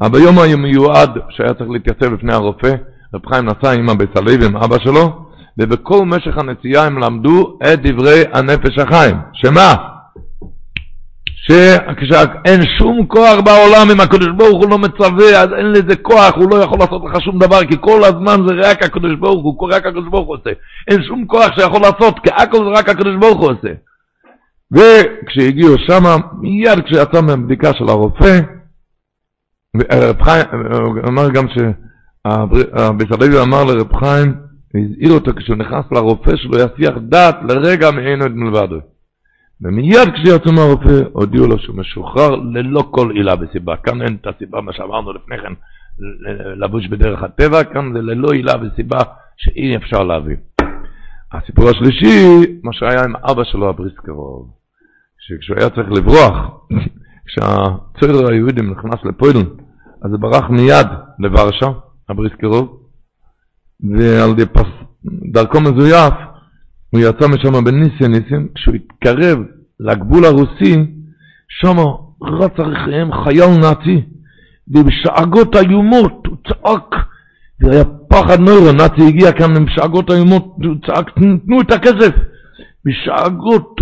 אבל ביום המיועד שהיה צריך להתייצב לפני הרופא, רב חיים נסע עם הבית הלוי עם אבא שלו, ובכל משך הנסיעה הם למדו את דברי הנפש החיים. שמה? שכשאין שום כוח בעולם, אם הקדוש ברוך הוא לא מצווה, אז אין לזה כוח, הוא לא יכול לעשות לך שום דבר, כי כל הזמן זה רק הקדוש ברוך הוא, רק הקדוש ברוך הוא עושה. אין שום כוח שיכול לעשות, כי הכל זה רק הקדוש ברוך הוא עושה. וכשהגיעו שמה, מיד כשיצא מהבדיקה של הרופא, רב חיים, הוא אמר גם שהבית הלוי אמר לרב חיים, הזהיר אותו כשהוא נכנס לרופא שלו, יסיח דעת לרגע את מלבדו. ומיד כשיצאו מהרופא הודיעו לו שהוא משוחרר ללא כל עילה וסיבה. כאן אין את הסיבה, מה שאמרנו לפני כן, לבוש בדרך הטבע, כאן זה ללא עילה וסיבה שאי אפשר להביא. הסיפור השלישי, מה שהיה עם אבא שלו, הבריסקרוב, שכשהוא היה צריך לברוח, כשהצויר היהודים נכנס לפוילן, אז הוא ברח מיד לוורשה, הבריסקרוב, ועל דרכו מזויף, הוא יצא משם בניסיה ניסים, כשהוא התקרב לגבול הרוסי, שם רץ אחריהם חייל נאצי, ובשאגות איומות הוא צעק, זה היה פחד נוירו, נאצי הגיע כאן עם שאגות איומות, הוא צעק, תנו את הכסף. בשאגות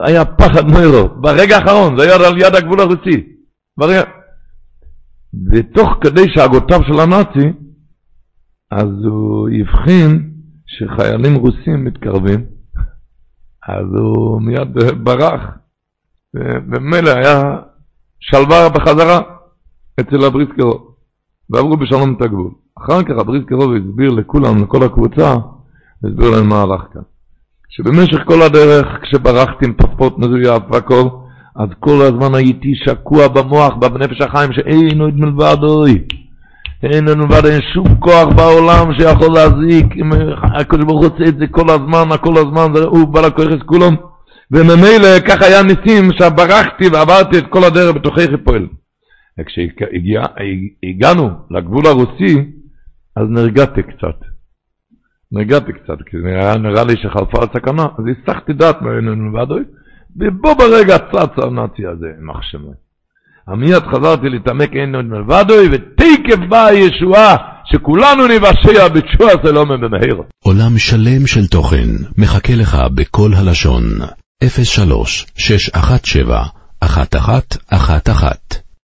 היה פחד נוירו, ברגע האחרון, זה היה על יד הגבול הרוסי. ברגע... ותוך כדי שאגותיו של הנאצי, אז הוא הבחין שחיילים רוסים מתקרבים, אז הוא מיד ברח, ומילא היה שלווה בחזרה אצל הבריסקרוב, ועברו בשלום את הגבול. אחר כך הבריסקרוב הסביר לכולם, לכל הקבוצה, הסביר להם מה הלך כאן. שבמשך כל הדרך, כשברחתי עם פספורט מזויף והכל, אז כל הזמן הייתי שקוע במוח, בנפש החיים, שאין עוד מלבד אוי. אין לנו ועד אין שום כוח בעולם שיכול להזיק, אם הקדוש ברוך הוא עושה את זה כל הזמן, כל הזמן, הוא בעל הכוח כולם, וממילא כך היה ניסים שברחתי ועברתי את כל הדרך בתוכי פועל. וכשהגענו לגבול הרוסי, אז נרגעתי קצת. נרגעתי קצת, כי היה נראה לי שחלפה הסכנה, אז הסחתי דעת מעינינו ועדוי, ובו ברגע צץ הנאצי הזה, מחשמי. מיד חזרתי להתעמק אין עוד מלבדוי, ותקף באה הישועה, שכולנו נבשע בתשועה סלומה במהיר. עולם שלם של תוכן מחכה לך בכל הלשון, 03 617 1111